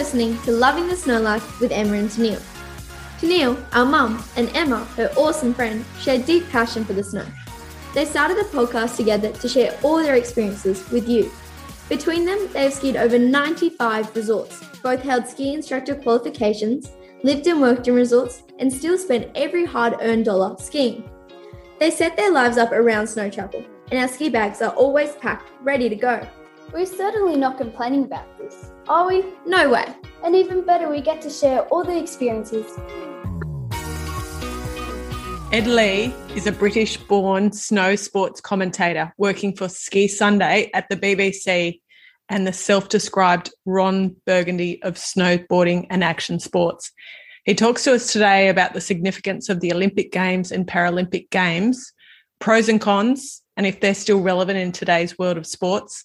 listening to Loving the Snow Life with Emma and Tennille. Tennille, our mum, and Emma, her awesome friend, share deep passion for the snow. They started the podcast together to share all their experiences with you. Between them, they have skied over 95 resorts, both held ski instructor qualifications, lived and worked in resorts, and still spent every hard earned dollar skiing. They set their lives up around Snow Chapel, and our ski bags are always packed, ready to go. We're certainly not complaining about this, are we? No way. And even better, we get to share all the experiences. Ed Lee is a British born snow sports commentator working for Ski Sunday at the BBC and the self described Ron Burgundy of snowboarding and action sports. He talks to us today about the significance of the Olympic Games and Paralympic Games, pros and cons, and if they're still relevant in today's world of sports.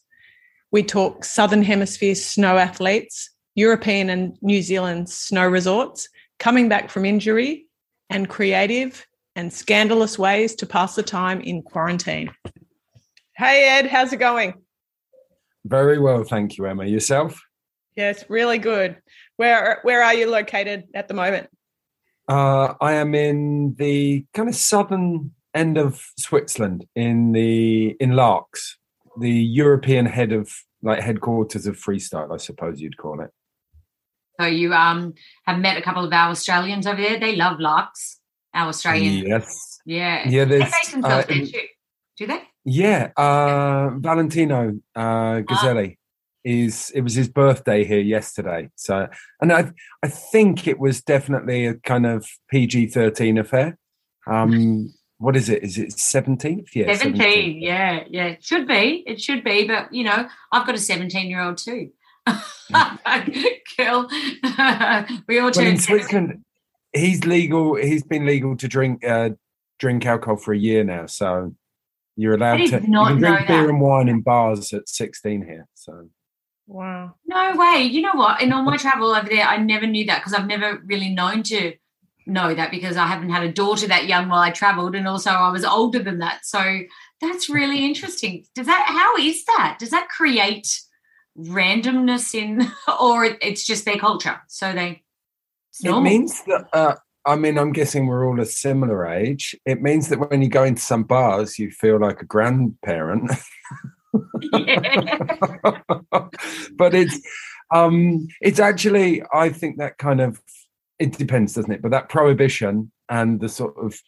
We talk Southern Hemisphere snow athletes, European and New Zealand snow resorts, coming back from injury, and creative and scandalous ways to pass the time in quarantine. Hey, Ed, how's it going? Very well, thank you, Emma. Yourself? Yes, really good. Where where are you located at the moment? Uh, I am in the kind of southern end of Switzerland, in the in Laax, the European head of like headquarters of freestyle, I suppose you'd call it. So you um have met a couple of our Australians over there. They love Laax our Australians. Yes. Yeah. Yeah. They There's, base themselves uh, there too. Do they? yeah. Uh, Valentino uh, Guseli is. It was his birthday here yesterday. So, and I, I think it was definitely a kind of PG thirteen affair. Um, what is it? Is it seventeenth? Yeah. 17, yeah, yeah. It should be. It should be. But, you know, I've got a 17 year old too. Girl. we all Well, turn in Switzerland, he's legal. He's been legal to drink uh, drink alcohol for a year now. So you're allowed did to you not can drink beer that. and wine in bars at 16 here. So Wow. No way. You know what? In all my travel over there, I never knew that because I've never really known to know that because I haven't had a daughter that young while I traveled. And also I was older than that. So that's really interesting. Does that, how is that? Does that create randomness in, or it's just their culture? So they, it means that. Uh, I mean, I'm guessing we're all a similar age. It means that when you go into some bars, you feel like a grandparent. But it's um it's actually i think that kind of it depends doesn't it? But that prohibition and the sort of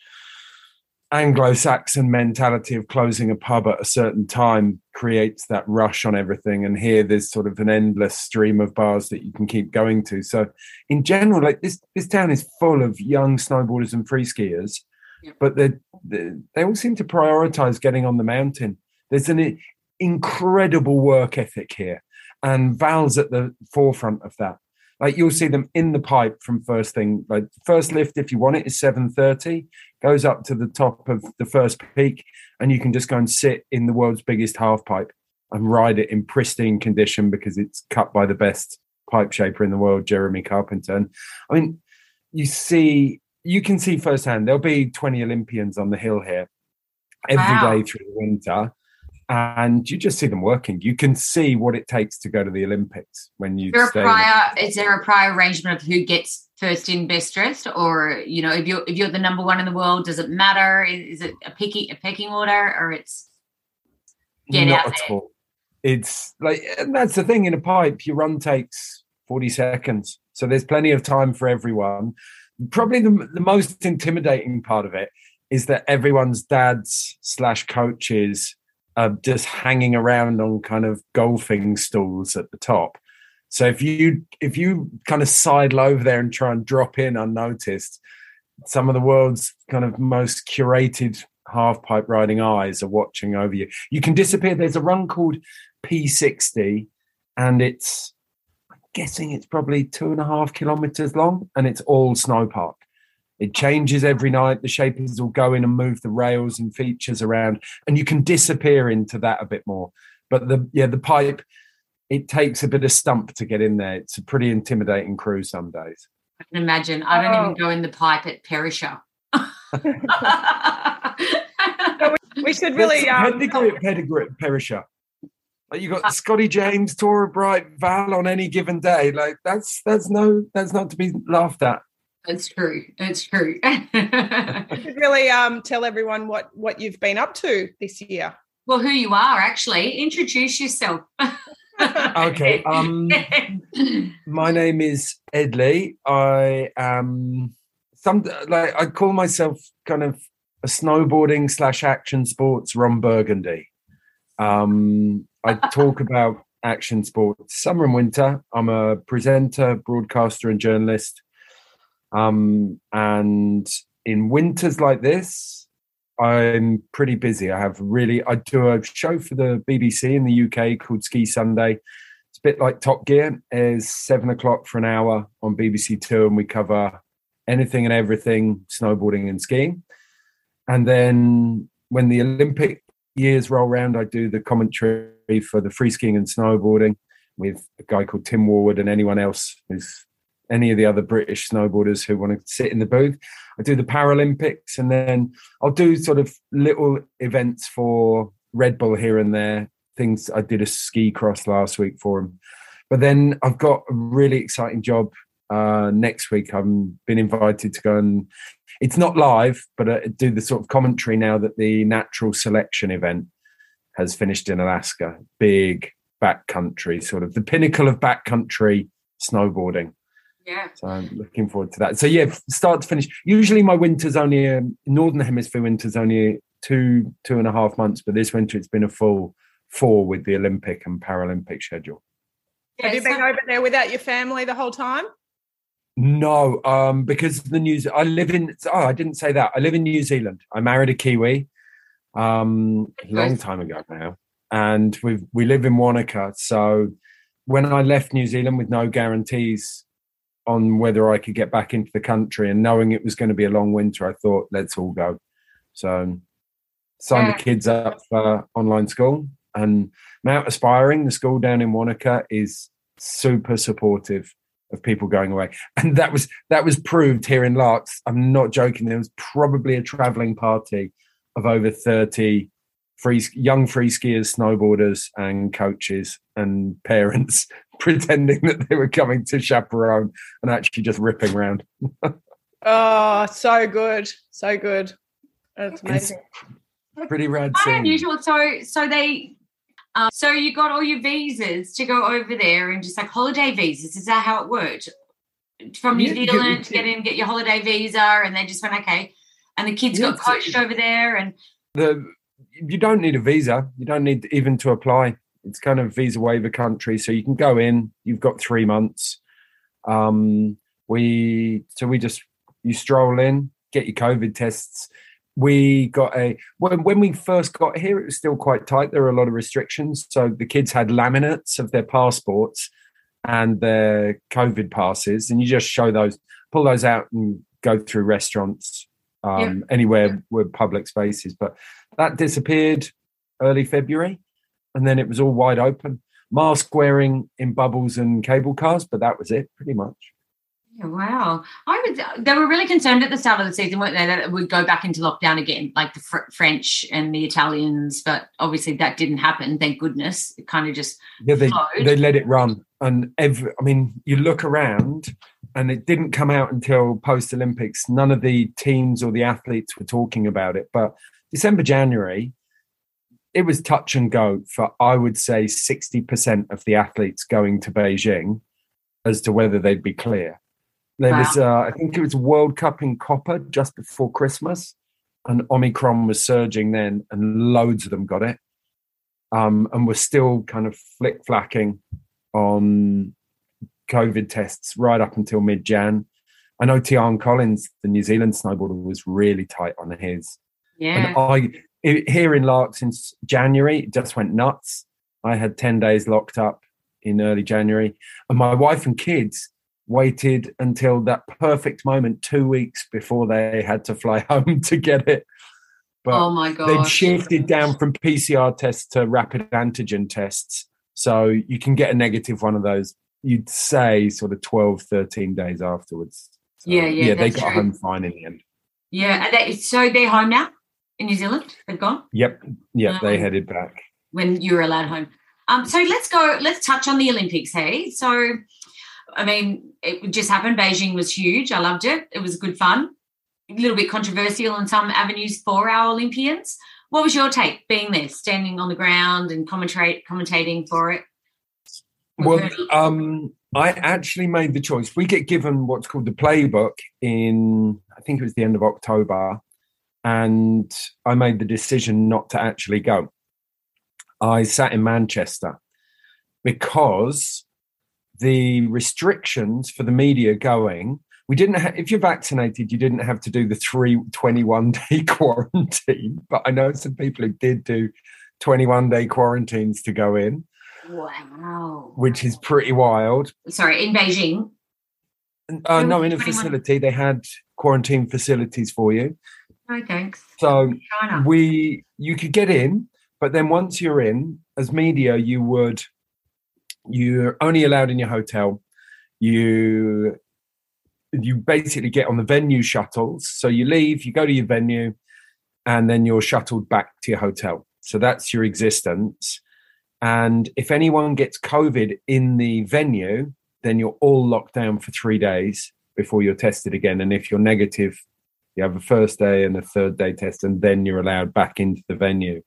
anglo-saxon mentality of closing a pub at a certain time creates that rush on everything. And here there's sort of an endless stream of bars that you can keep going to. So in general like this this town is full of young snowboarders and free skiers Yeah. but they they they all seem to prioritize getting on the mountain. There's an incredible work ethic here and val's at the forefront of that like you'll see them in the pipe from first thing like first lift if you want it is 7.30 goes up to the top of the first peak and you can just go and sit in the world's biggest half pipe and ride it in pristine condition because it's cut by the best pipe shaper in the world jeremy carpenter and i mean you see you can see firsthand there'll be 20 olympians on the hill here every day Wow. through the winter and you just see them working. You can see what it takes to go to the olympics when you Is there a prior is there a prior arrangement of who gets first in best dressed? Or you know if you're if you're the number one in the world does it matter? Is, is it a picky a pecking order or it's get not out at there. all. It's like and that's the thing in a pipe your run takes 40 seconds. So there's plenty of time for everyone. Probably the, the most intimidating part of it is that everyone's dads slash coaches are just hanging around on kind of golfing stools at the top. So if you if you kind of sidle over there and try and drop in unnoticed some of the world's kind of most curated half pipe riding eyes are watching over you. You can disappear. There's a run called p60 and it's i'm guessing it's probably two and a half kilometers long and it's all snow park it changes every night. The shapers will go in and move the rails and features around and you can disappear into that a bit more. But the yeah the pipe it takes a bit of stump to get in there. It's a pretty intimidating crew some days. I can imagine. I don't Oh. even go in the pipe at Perisher. We should really That's um, pedigree, pedigree perisher. Like you got Scotty James, Torah Bright, Val on any given day. Like that's that's no that's not to be laughed at. It's true. It's true. You should really um, tell everyone what what you've been up to this year. well, who you are actually? Introduce yourself. Okay. Um my name is Ed Lee. I am some like I call myself kind of a snowboarding slash action sports Ron Burgundy. Um, I talk about action sports summer and winter. I'm a presenter, broadcaster, and journalist. Um, and in winters like this, I'm pretty busy. I have really, I do a show for the BBC in the UK called Ski Sunday. It's a bit like Top Gear. Is seven o'clock for an hour on BBC Two, and we cover anything and everything snowboarding and skiing. And then when the Olympic years roll around, I do the commentary for the free skiing and snowboarding with a guy called Tim Warwood and anyone else who's any of the other British snowboarders who want to sit in the booth. I do the Paralympics and then I'll do sort of little events for Red Bull here and there. Things I did a ski cross last week for them. But then I've got a really exciting job uh, next week. I've been invited to go and it's not live, but I do the sort of commentary now that the natural selection event has finished in Alaska. Big backcountry, sort of the pinnacle of backcountry snowboarding. Yeah. So I'm looking forward to that. So yeah, start to finish. Usually my winter's only um, northern hemisphere winter's only two two and a half months, but this winter it's been a full four with the Olympic and Paralympic schedule. Have you Yeah, been over there without your family the whole time? No, um, because the news. I live in. Oh, I didn't say that. I live in New Zealand. I married a Kiwi, um, a long time ago now, and we we live in Wanaka. So when I left New Zealand with no guarantees on whether I could get back into the country, and knowing it was going to be a long winter, I thought let's all go. So signed the kids up for online school, and Mount Aspiring, the school down in Wanaka, is super supportive of people going away. And that was that was proved here in Laax. I'm not joking there was probably a traveling party of over 30 free young free skiers snowboarders and coaches and parents pretending that they were coming to chaperone and actually just ripping around Oh, so good. So good. That's It's amazing. pretty rad Quite scene. unusual. So, so they, um, so you got all your visas to go over there and just like holiday visas. Is that how it worked? From New Yeah, Zealand to get in, get your holiday visa, and they just went okay. And the kids Yeah, got coached over there, and the you don't need a visa. You don't need even to apply. It's kind of visa waiver country, so you can go in. You've got three months. Um, we so we just you stroll in, get your COVID tests. We got a when when we first got here, it was still quite tight. There were a lot of restrictions, so the kids had laminates of their passports and their COVID passes, and you just show those, pull those out, and go through restaurants, um, anywhere with public spaces. But that disappeared early February, and then it was all wide open. Mask wearing in bubbles and cable cars, but that was it, pretty much. Yeah, wow. I was. They were really concerned at the start of the season, weren't they, that it would go back into lockdown again, like the Fr- French and the Italians. But obviously, that didn't happen. Thank goodness. It kind of just Yeah, they flowed. they let it run, and every, I mean, you look around, and it didn't come out until post Olympics. None of the teams or the athletes were talking about it, but December, January, it was touch and go for I would say sixty percent of the athletes going to Beijing as to whether they'd be clear. There was, uh, I think it was World Cup in Copper just before Christmas, and Omicron was surging then, and loads of them got it um, and we're still kind of flick flacking on COVID tests right up until mid Jan. I know Tiarn Collins, the New Zealand snowboarder, was really tight on his. yeah. And i- here in Laax since January, it just went nuts. I had 10 days locked up in early January. And my wife and kids waited until that perfect moment, two weeks before they had to fly home to get it. But oh my god. they've shifted down from PCR tests to rapid antigen tests. So you can get a negative one of those, you'd say, sort of 12, 13 days afterwards. So, Yeah, yeah, Yeah, they got true. home fine in the end. Yeah. They, so they're home now in New Zealand. They've gone Yep. Yep. They Um, headed back. when you were allowed home. Um, so let's go. Let's touch on the Olympics. Hey, so I mean, it just happened. Beijing was huge. I loved it. It was good fun. A little bit controversial in some avenues for our Olympians. What was your take being there, standing on the ground and commentate, commentating for it? Well, um, I actually made the choice. We get given what's called the playbook in, I think it was the end of October, and I made the decision not to actually go. I sat in Manchester because the restrictions for the media going we didn't have if you're vaccinated you didn't have to do the three 21 day quarantine but i know some people who did do 21 day quarantines to go in Wow. which is pretty wild Sorry, in Beijing. uh, no in a 21 facility they had quarantine facilities for you No thanks. so China. we you could get in but then once you're in as media you would you're only allowed in your hotel. You you basically get on the venue shuttles. So you leave you go to your venue and then you're shuttled back to your hotel. So that's your existence. And if anyone gets covid in the venue then you're all locked down for 3 days before you're tested again. And if you're negative you have a first day and a third day test and then you're allowed back into the venue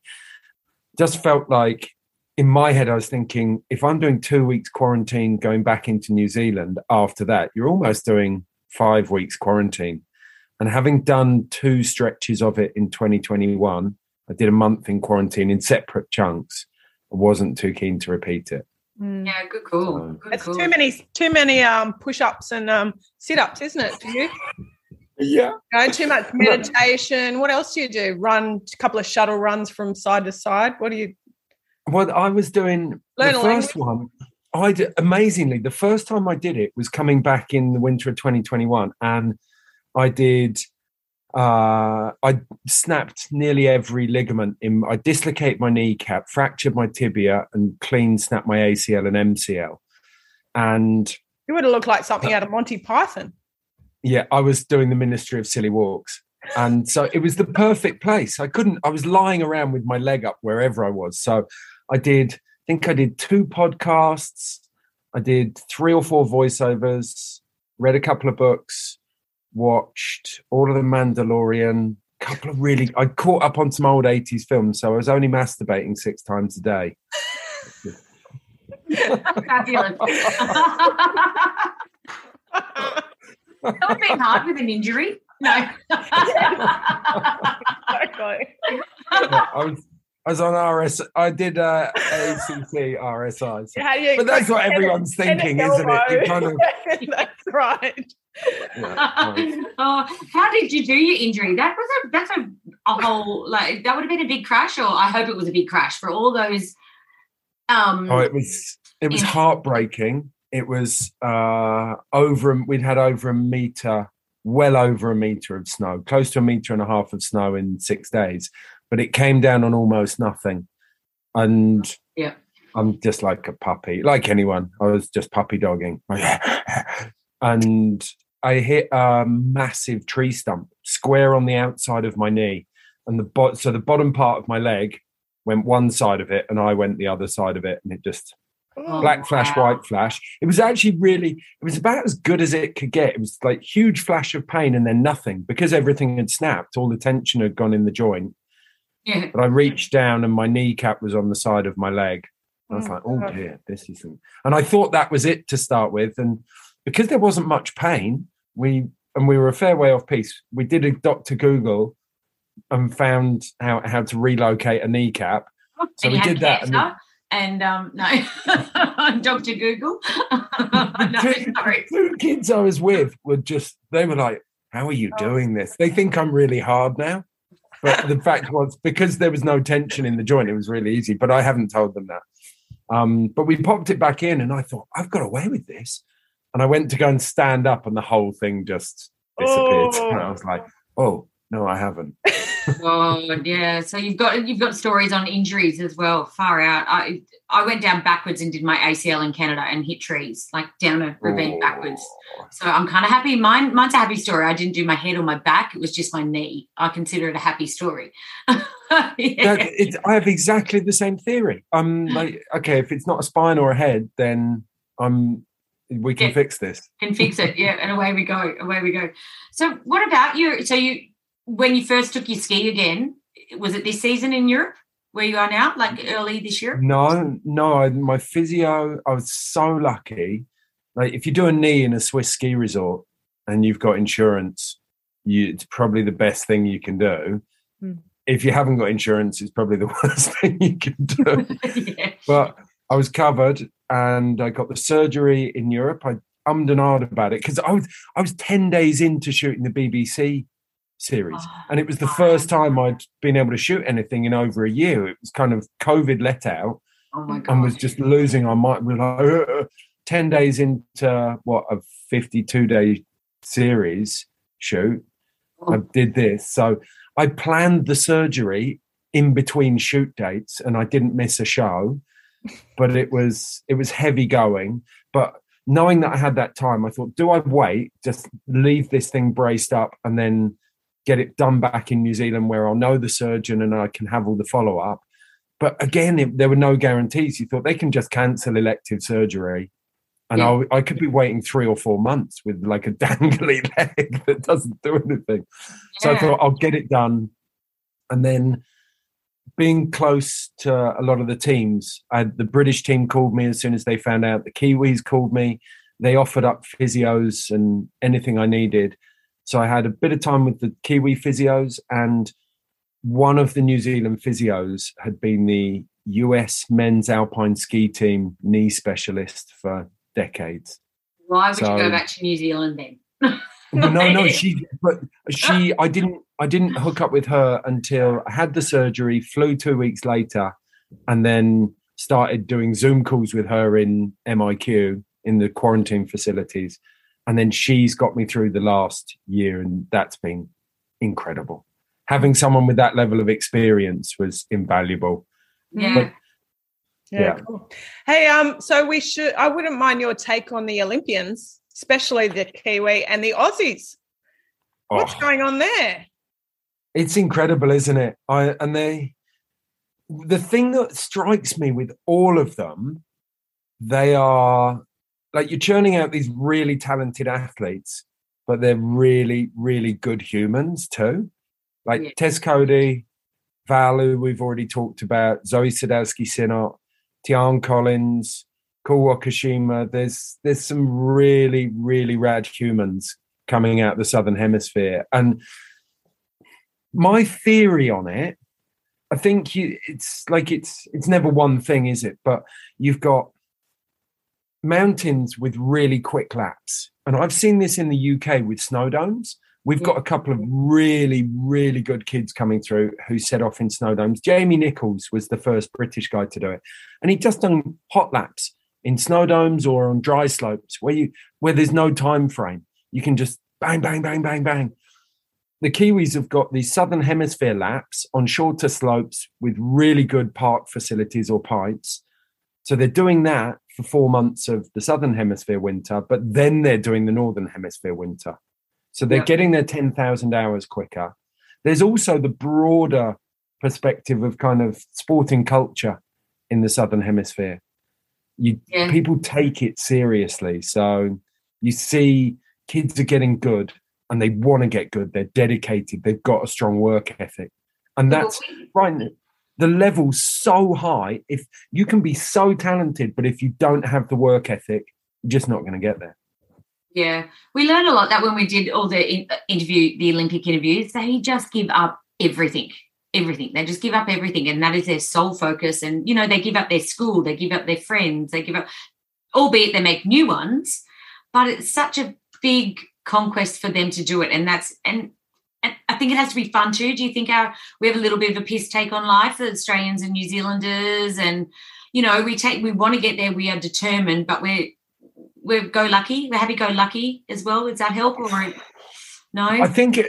just felt like in my head i was thinking if i'm doing two weeks quarantine going back into new zealand after that you're almost doing five weeks quarantine and having done two stretches of it in 2021 i did a month in quarantine in separate chunks i wasn't too keen to repeat it Mm. Yeah, good call. So- It's call. too many, too many um, push-ups and um, sit-ups, isn't it? For you, yeah no, too much meditation. What else do you do? Run a couple of shuttle runs from side to side. What do you? Well, I was doing Learn the first one. I did amazingly. The first time I did it was coming back in the winter of 2021, and I did. Uh, I snapped nearly every ligament in. I dislocated my kneecap, fractured my tibia, and clean snapped my ACL and MCL. And You would have looked like something out of Monty Python. Yeah, I was doing the Ministry of Silly Walks. And so it was the perfect place. I couldn't, I was lying around with my leg up wherever I was. So I did, I think I did two podcasts, I did three or four voiceovers, read a couple of books, watched all of the Mandalorian, a couple of really, I caught up on some old 80s films. So I was only masturbating six times a day. Fabulous. that would have been hard with an injury. No. Exactly. Yeah, I was, I was on RS, I did uh, ACT RSI. So. How do you But that's what everyone's tennis thinking, isn't it? It kind of, that's right. yeah, right. oh, how did you do your injury? That was a that's a, a whole like that would have been a big crash, or I hope it was a big crash for all those. Um, Oh, it was it was Yeah. heartbreaking. It was uh over we'd had over a meter, well over a meter of snow, close to a meter and a half of snow in six days. But it came down on almost nothing. And Yeah. I'm just like a puppy, like anyone. I was just puppy dogging. and I hit a massive tree stump square on the outside of my knee. And the bot so the bottom part of my leg went one side of it and I went the other side of it and it just Oh, black flash, wow. white flash. It was actually really, it was about as good as it could get. It was like huge flash of pain and then nothing because everything had snapped. All the tension had gone in the joint. yeah. But I reached down and my kneecap was on the side of my leg. I was Oh, like, oh God. dear, this isn't. And I thought that was it to start with. And because there wasn't much pain, we and we were a fair way off piste. We did a Dr. Google and found how how to relocate a kneecap. So and we did that, and cancer, and, um, no, Doctor Google. no, two, sorry. two kids I was with were just they were like, How are you doing this? They think I'm really hard now. But the fact was because there was no tension in the joint, it was really easy. But I haven't told them that. Um, but we popped it back in and I thought, I've got away with this. And I went to go and stand up and the whole thing just disappeared. Oh. And I was like, Oh, no, I haven't. Oh yeah, so you've got you've got stories on injuries as well. Far out. I I went down backwards and did my ACL in Canada and hit trees like down a ravine backwards. So I'm kind of happy. Mine mine's a happy story. I didn't do my head or my back. It was just my knee. I consider it a happy story. That- it, I have exactly the same theory. I'm mm. like, okay, if it's not a spine or a head, then I'm. We can Yeah. fix this. can fix it. Yeah, and away we go. Away we go. So, what about you? So, you when you first took your ski again, was it this season in Europe where you are now, like early this year? No, no. My physio, I was so lucky. Like, if you do a knee in a Swiss ski resort and you've got insurance, you, it's probably the best thing you can do. Hmm. If you haven't got insurance, it's probably the worst thing you can do. yeah. but I was covered and I got the surgery in Europe. I ummed and ahed about it because I was I was 10 days into shooting the BBC series. Oh, and it was the wow. first time I'd been able to shoot anything in over a year. It was kind of COVID let out Oh my god. and was just losing mind. We were like, "Ugh." 10 days into what a 52 day series shoot. I did this. So I planned the surgery in between shoot dates and I didn't miss a show. But it was it was heavy going. But knowing that I had that time, I thought, do I wait, just leave this thing braced up and then get it done back in New Zealand where I'll know the surgeon and I can have all the follow up. But again, it, there were no guarantees. You thought they can just cancel elective surgery. And Yeah. I, I could be waiting three or four months with like a dangly leg that doesn't do anything. So I thought I'll get it done. And then being close to a lot of the teams, I, the British team called me as soon as they found out. The Kiwis called me. They offered up physios and anything I needed. So I had a bit of time with the Kiwi physios, and one of the New Zealand physios had been the US men's alpine ski team knee specialist for decades. Why would you go back to New Zealand then? No, no, she, but she, I didn't, I didn't hook up with her until I had the surgery, flew two weeks later, and then started doing Zoom calls with her in MIQ in the quarantine facilities. And then she's got me through the last year, and that's been incredible. Having someone with that level of experience was invaluable. Yeah. But- Yeah, Yeah. cool. Hey, um, so we should I wouldn't mind your take on the Olympians, especially the Kiwi and the Aussies. What's Oh. going on there? It's incredible, isn't it? I and they the thing that strikes me with all of them, they are like you're churning out these really talented athletes, but they're really, really good humans too. Like Yeah. Tess Coady, Val, who we've already talked about, Zoe Sadowski Sinot, Tiarn Collins, Cool Wakushima. There's there's some really, really rad humans coming out the southern hemisphere. And my theory on it, I think you it's like it's it's never one thing, is it? But you've got mountains with really quick laps. And I've seen this in the UK with snow domes. We've got a couple of really, really good kids coming through who set off in snow domes. Jamie Nicholls was the first British guy to do it. And he'd just done hot laps in snow domes or on dry slopes where you where there's no time frame. You can just bang, bang, bang, bang, bang. The Kiwis have got these southern hemisphere laps on shorter slopes with really good park facilities or pipes. So they're doing that for four months of the southern hemisphere winter, but then they're doing the northern hemisphere winter. So they're Yeah. getting their 10,000 hours quicker. There's also the broader perspective of kind of sporting culture in the southern hemisphere. You Yeah. people take it seriously. So you see kids are getting good and they want to get good. They're dedicated. They've got a strong work ethic. And that's right. The level's so high. If you can be so talented, but if you don't have the work ethic, you're just not going to get there. Yeah, we learned a lot that when we did all the in- uh, interview, the Olympic interviews, they just give up everything, everything. They just give up everything, and that is their sole focus. And you know, they give up their school, they give up their friends, they give up, albeit they make new ones. But it's such a big conquest for them to do it, and that's and. Think it has to be fun too. Do you think our we have a little bit of a piss take on life, the Australians and New Zealanders, and you know we take we want to get there. We are determined, but we're we're go lucky. We're happy go lucky as well. Does that help or no? I think it,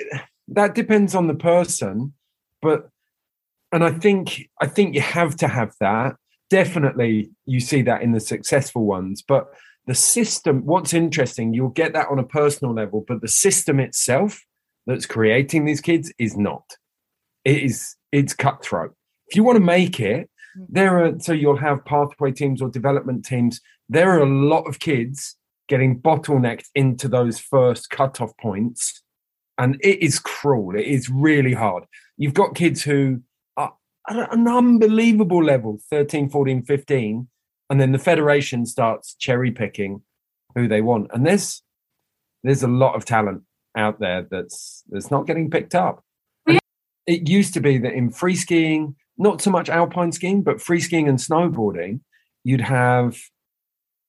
that depends on the person. but and I think I think you have to have that. Definitely, you see that in the successful ones, but the system. What's interesting, you'll get that on a personal level, but the system itself that's creating these kids is not. It is it's cutthroat. If you want to make it, mm. there are so you'll have pathway teams or development teams. There are a lot of kids getting bottlenecked into those first cutoff points, and it is cruel. It is really hard. You've got kids who are at an unbelievable level 13, 14, 15, and then the federation starts cherry picking who they want. And there's there's a lot of talent out there that's that's not getting picked up. Yeah. It used to be that in free skiing, not so much alpine skiing, but free skiing and snowboarding, you'd have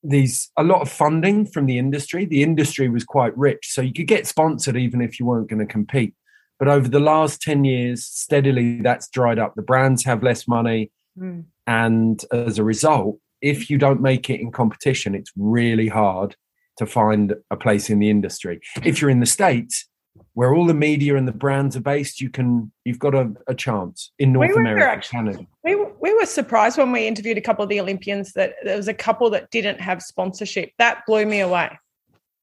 these a lot of funding from the industry. The industry was quite rich, so you could get sponsored even if you weren't going to compete. But over the last 10 years, steadily that's dried up. The brands have less money. Mm. And as a result, if you don't make it in competition, it's really hard to find a place in the industry. If you're in the States, where all the media and the brands are based, you can you've got a, a chance in North We were America, actually- Canada. We, we were surprised when we interviewed a couple of the Olympians that there was a couple that didn't have sponsorship. That blew me away.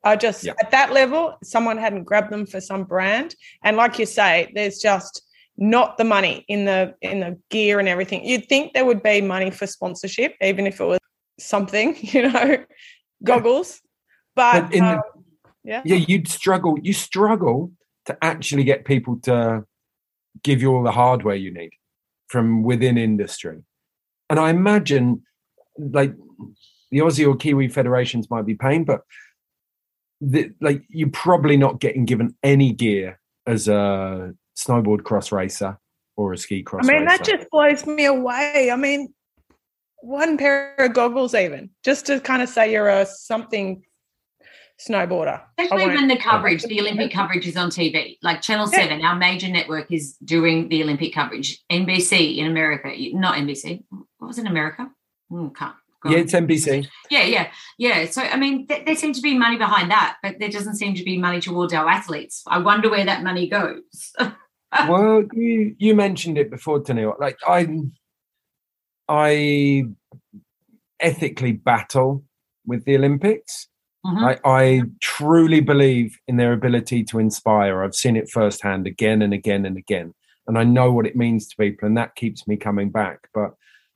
I just, Yeah. at that level, someone hadn't grabbed them for some brand. And like you say, there's just not the money in the in the gear and everything. You'd think there would be money for sponsorship, even if it was something, you know, goggles. But, But in the- um, yeah. yeah, you'd struggle. You struggle to actually get people to give you all the hardware you need from within industry. And I imagine, like the Aussie or Kiwi federations might be paying, but the, like you're probably not getting given any gear as a snowboard cross racer or a ski cross. I mean, that just blows me away. I mean, one pair of goggles, even just to kind of say you're a something snowboarder. I Especially won't- when the coverage, the Olympic coverage is on TV. Like Channel Yeah. 7, our major network is doing the Olympic coverage. NBC in America, not NBC. What was it in America? Mm, can't. go yeah, it's NBC. Yeah, yeah, yeah. So, I mean, th- there seems to be money behind that, but there doesn't seem to be money towards our athletes. I wonder where that money goes. well, you you mentioned it before, Daniel. Like I, I ethically battle with the Olympics. Mhm. I, I truly believe in their ability to inspire. I've seen it firsthand again and again and again, and I know what it means to people, and that keeps me coming back. But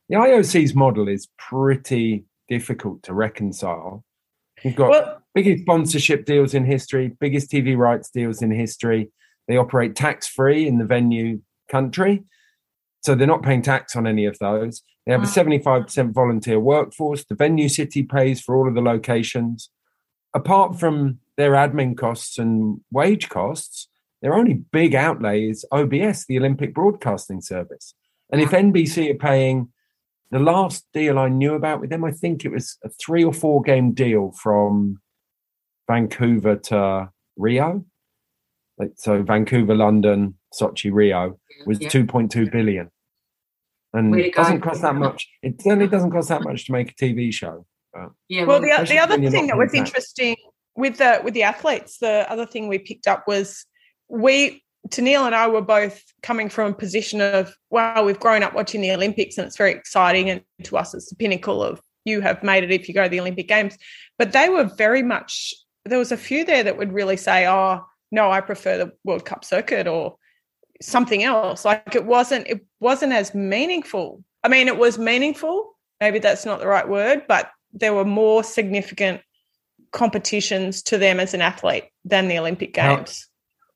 the IOC's model is pretty difficult to reconcile. You've got Well, biggest sponsorship deals in history, biggest TV rights deals in history. They operate tax free in the venue country. So they're not paying tax on any of those. They have a 75% volunteer workforce. The venue city pays for all of the locations. Apart from their admin costs and wage costs, their only big outlay is OBS, the Olympic Broadcasting Service. And if NBC are paying the last deal I knew about with them, I think it was a three or four game deal from Vancouver to Rio. So, Vancouver, London, Sochi, Rio was Yeah. 2.2 billion, and it doesn't cost that much. It certainly doesn't cost that much to make a TV show. Yeah, well, well, the, the other thing that was paying interesting with the with the athletes, the other thing we picked up was we Tennille and I were both coming from a position of wow, we've grown up watching the Olympics and it's very exciting, and to us it's the pinnacle of you have made it if you go to the Olympic Games. But they were very much there was a few there that would really say, oh no, I prefer the World Cup circuit or something else. Like it wasn't it wasn't as meaningful. I mean, it was meaningful. Maybe that's not the right word, but there were more significant competitions to them as an athlete than the Olympic Games.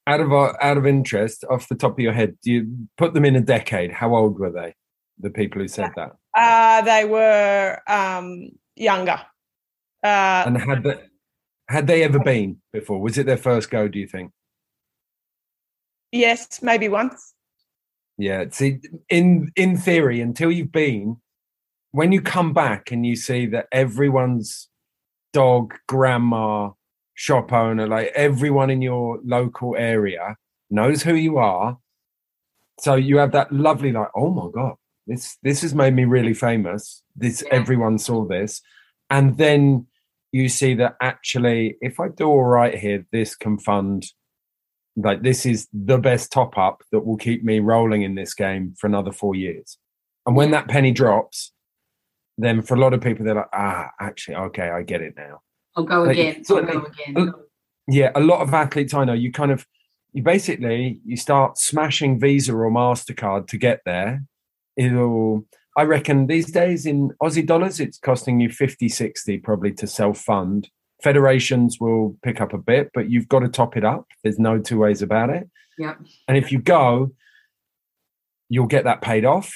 Out of uh, out of interest, off the top of your head, do you put them in a decade? How old were they? The people who said that, Uh, they were um, younger. Uh, and had they, had they ever been before? Was it their first go? Do you think? yes, maybe once. Yeah. See, in in theory, until you've been, when you come back and you see that everyone's dog, grandma, shop owner, like everyone in your local area knows who you are. So you have that lovely, like, oh my god, this this has made me really famous. This Yeah. everyone saw this, and then you see that actually, if I do all right here, this can fund like this is the best top up that will keep me rolling in this game for another four years. And when that penny drops, then for a lot of people, they're like, ah, actually, okay, I get it now. I'll go Like, again. I'll go again. Yeah, a lot of athletes I know, you kind of, you basically, you start smashing Visa or MasterCard to get there. It'll, I reckon these days in Aussie dollars, it's costing you 50, 60 probably to self fund. Federations will pick up a bit, but you've got to top it up. There's no two ways about it. Yep. And if you go, you'll get that paid off.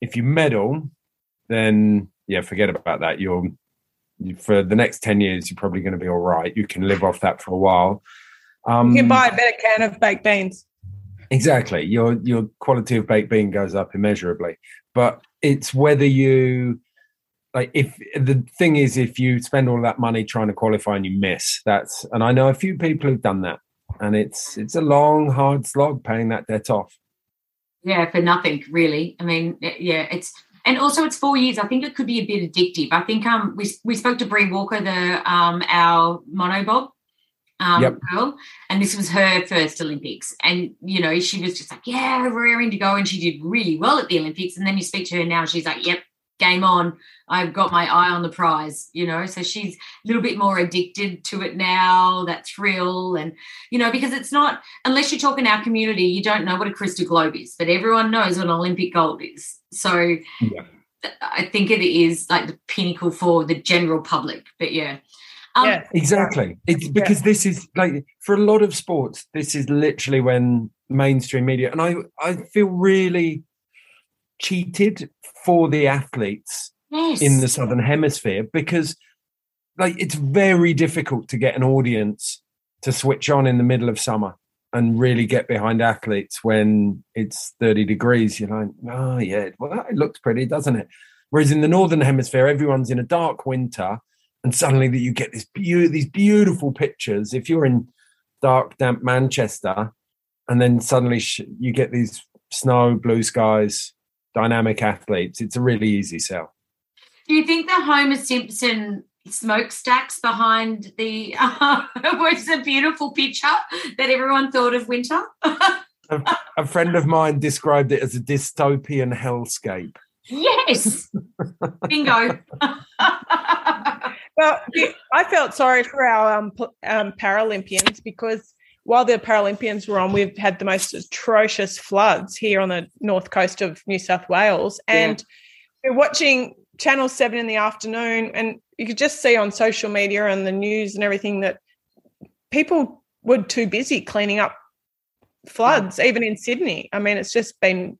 If you medal, then yeah, forget about that. You're you, for the next 10 years, you're probably going to be all right. You can live off that for a while. Um, You can buy a better can of baked beans. Exactly. Your your quality of baked bean goes up immeasurably. But it's whether you like if the thing is if you spend all that money trying to qualify and you miss, that's and I know a few people who've done that. And it's it's a long, hard slog paying that debt off. Yeah, for nothing really. I mean, yeah, it's and also it's four years. I think it could be a bit addictive. I think um we we spoke to Bree Walker, the um our monobob um Yep. girl, and this was her first Olympics. And you know, she was just like, Yeah, we're raring to go, and she did really well at the Olympics. And then you speak to her now, she's like, Yep, game on. I've got my eye on the prize, you know. So she's a little bit more addicted to it now, that thrill, and you know, because it's not unless you talk in our community, you don't know what a crystal globe is, but everyone knows what an Olympic gold is. So Yeah. I think it is like the pinnacle for the general public. But yeah. Um, yeah. Exactly. It's because this is like for a lot of sports, this is literally when mainstream media and I I feel really cheated for the athletes Yes. in the southern hemisphere because like it's very difficult to get an audience to switch on in the middle of summer and really get behind athletes when it's 30 degrees. You're like oh yeah well it looks pretty doesn't it? Whereas in the northern hemisphere everyone's in a dark winter and suddenly that you get this beau- these beautiful pictures. If you're in dark damp manchester and then suddenly sh- you get these snow blue skies dynamic athletes it's a really easy sell Do you think the Homer Simpson smokestacks behind the uh, was a beautiful picture that everyone thought of winter? a friend of mine described it as a dystopian hellscape. yes. Bingo. Well, I felt sorry for our um, um, Paralympians because while the Paralympians were on, we've had the most atrocious floods here on the north coast of New South Wales. And we're watching Channel 7 in the afternoon, and you could just see on social media and the news and everything that people were too busy cleaning up floods, mm. even in Sydney. I mean, it's just been.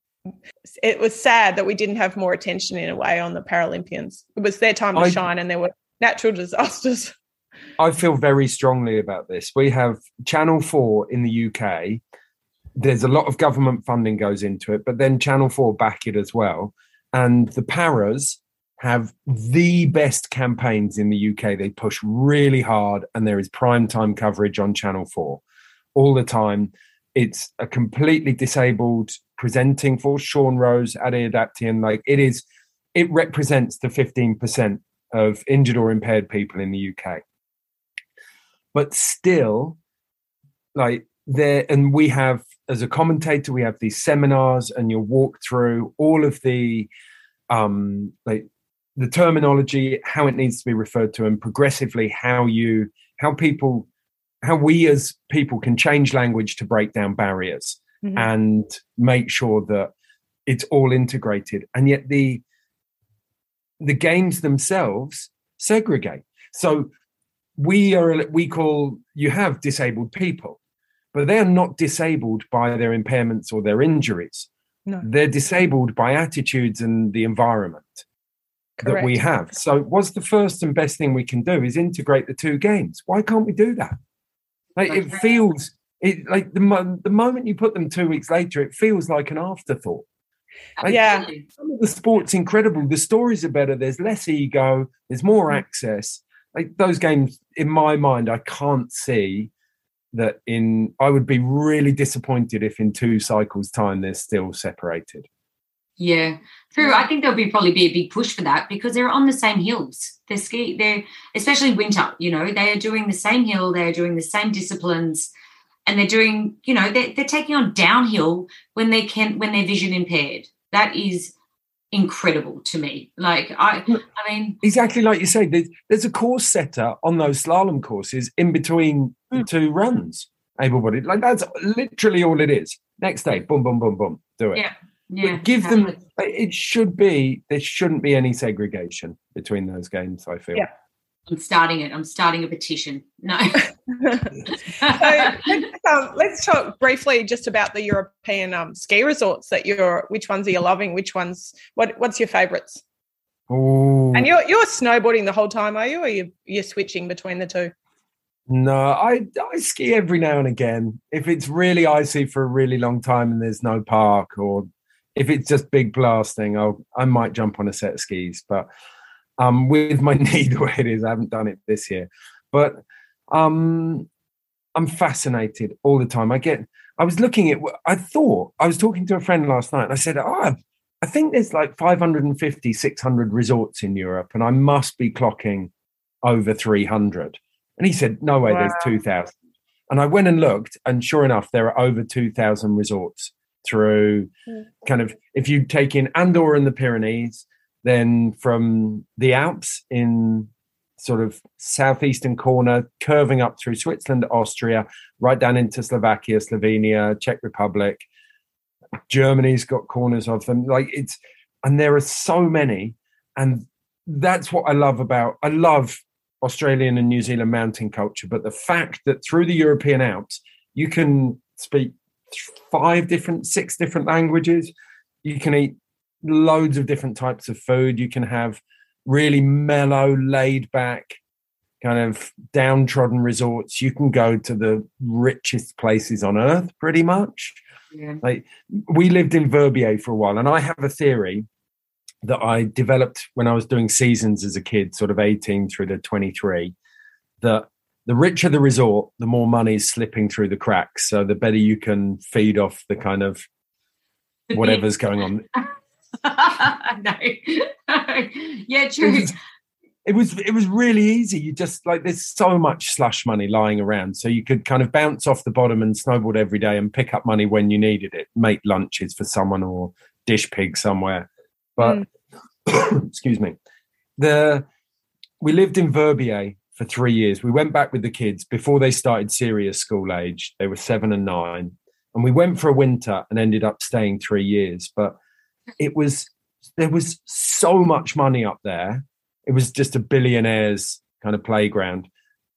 It was sad that we didn't have more attention in a way on the Paralympians. It was their time to I- shine, and there were natural disasters. I feel very strongly about this. We have Channel 4 in the UK. There's a lot of government funding goes into it, but then Channel 4 back it as well. And the Paras have the best campaigns in the UK. They push really hard, and there is prime time coverage on Channel 4 all the time. It's a completely disabled presenting for Sean Rose, Ade Adepitan. Like it is, it represents the 15% of injured or impaired people in the UK. But still, like there, and we have, as a commentator, we have these seminars and you'll walk through all of the, um, like the terminology, how it needs to be referred to, and progressively how you, how people, how we as people can change language to break down barriers Mhm. and make sure that it's all integrated and yet the the games themselves segregate so we are we call you have disabled people but they're not disabled by their impairments or their injuries No. they're disabled by attitudes and the environment that we have so what's the first and best thing we can do is integrate the two games why can't we do that like it feels it like the mo- the moment you put them two weeks later it feels like an afterthought Like, Yeah. Some of the sport's incredible. The stories are better. There's less ego. There's more mm. access. Like those games, in my mind, I can't see that. In I would be really disappointed if in two cycles' time they're still separated. Yeah, true. I think there'll be probably be a big push for that because they're on the same hills. They're ski. They're especially winter. You know, they are doing the same hill. They are doing the same disciplines. and they're doing, you know, they're, they're taking on downhill when they can when they're vision impaired. That is incredible to me. Like I, I mean, exactly like you say. There's, there's a course setter on those slalom courses in between the Mm. two runs. Able-bodied, like that's literally all it is. Next day, boom, boom, boom, boom, do it. Yeah. yeah, But give them. It should be. There shouldn't be any segregation between those games. I feel. Yeah. I'm starting it. I'm starting a petition. No. so let's, um, let's talk briefly just about the European um, ski resorts that you're. Which ones are you loving? Which ones? What What's your favourites? Ooh. And you're you're snowboarding the whole time, are you? Or you you're switching between the two? No, I I ski every now and again. If it's really icy for a really long time and there's no park, or if it's just big blasting, I'll I might jump on a set of skis. But um, with my knee the way it is, I haven't done it this year. But um, I'm fascinated all the time. I get. I was looking at. I thought I was talking to a friend last night, and I said, "Oh, I think there's like 550, 600 resorts in Europe, and I must be clocking over 300." And he said, No way, there's 2,000. And I went and looked, and sure enough, there are over 2,000 resorts through Mm. kind of, if you take in Andorra and the Pyrenees, then from the Alps in sort of southeastern corner, curving up through Switzerland, Austria, right down into Slovakia, Slovenia, Czech Republic. Germany's got corners of them. Like it's, and there are so many. And that's what I love about, I love Australian and New Zealand mountain culture, but the fact that through the European Alps, you can speak five different, six different languages, you can eat loads of different types of food, you can have really mellow, laid back, kind of downtrodden resorts. You can go to the richest places on earth pretty much. Yeah. Like we lived in Verbier for a while, and I have a theory that I developed when I was doing seasons as a kid, sort of 18 through to 23, that the richer the resort, the more money is slipping through the cracks. So the better you can feed off the kind of whatever's going on. no. yeah, It true. was, it was it was really easy. You just like there's so much slush money lying around, so you could kind of bounce off the bottom and snowboard every day and pick up money when you needed it, make lunches for someone or dish pig somewhere. But mm. excuse me, the we lived in Verbier for three years. We went back with the kids before they started serious school age. They were seven and nine, and we went for a winter and ended up staying three years. But it was there was so much money up there. It was just a billionaire's kind of playground.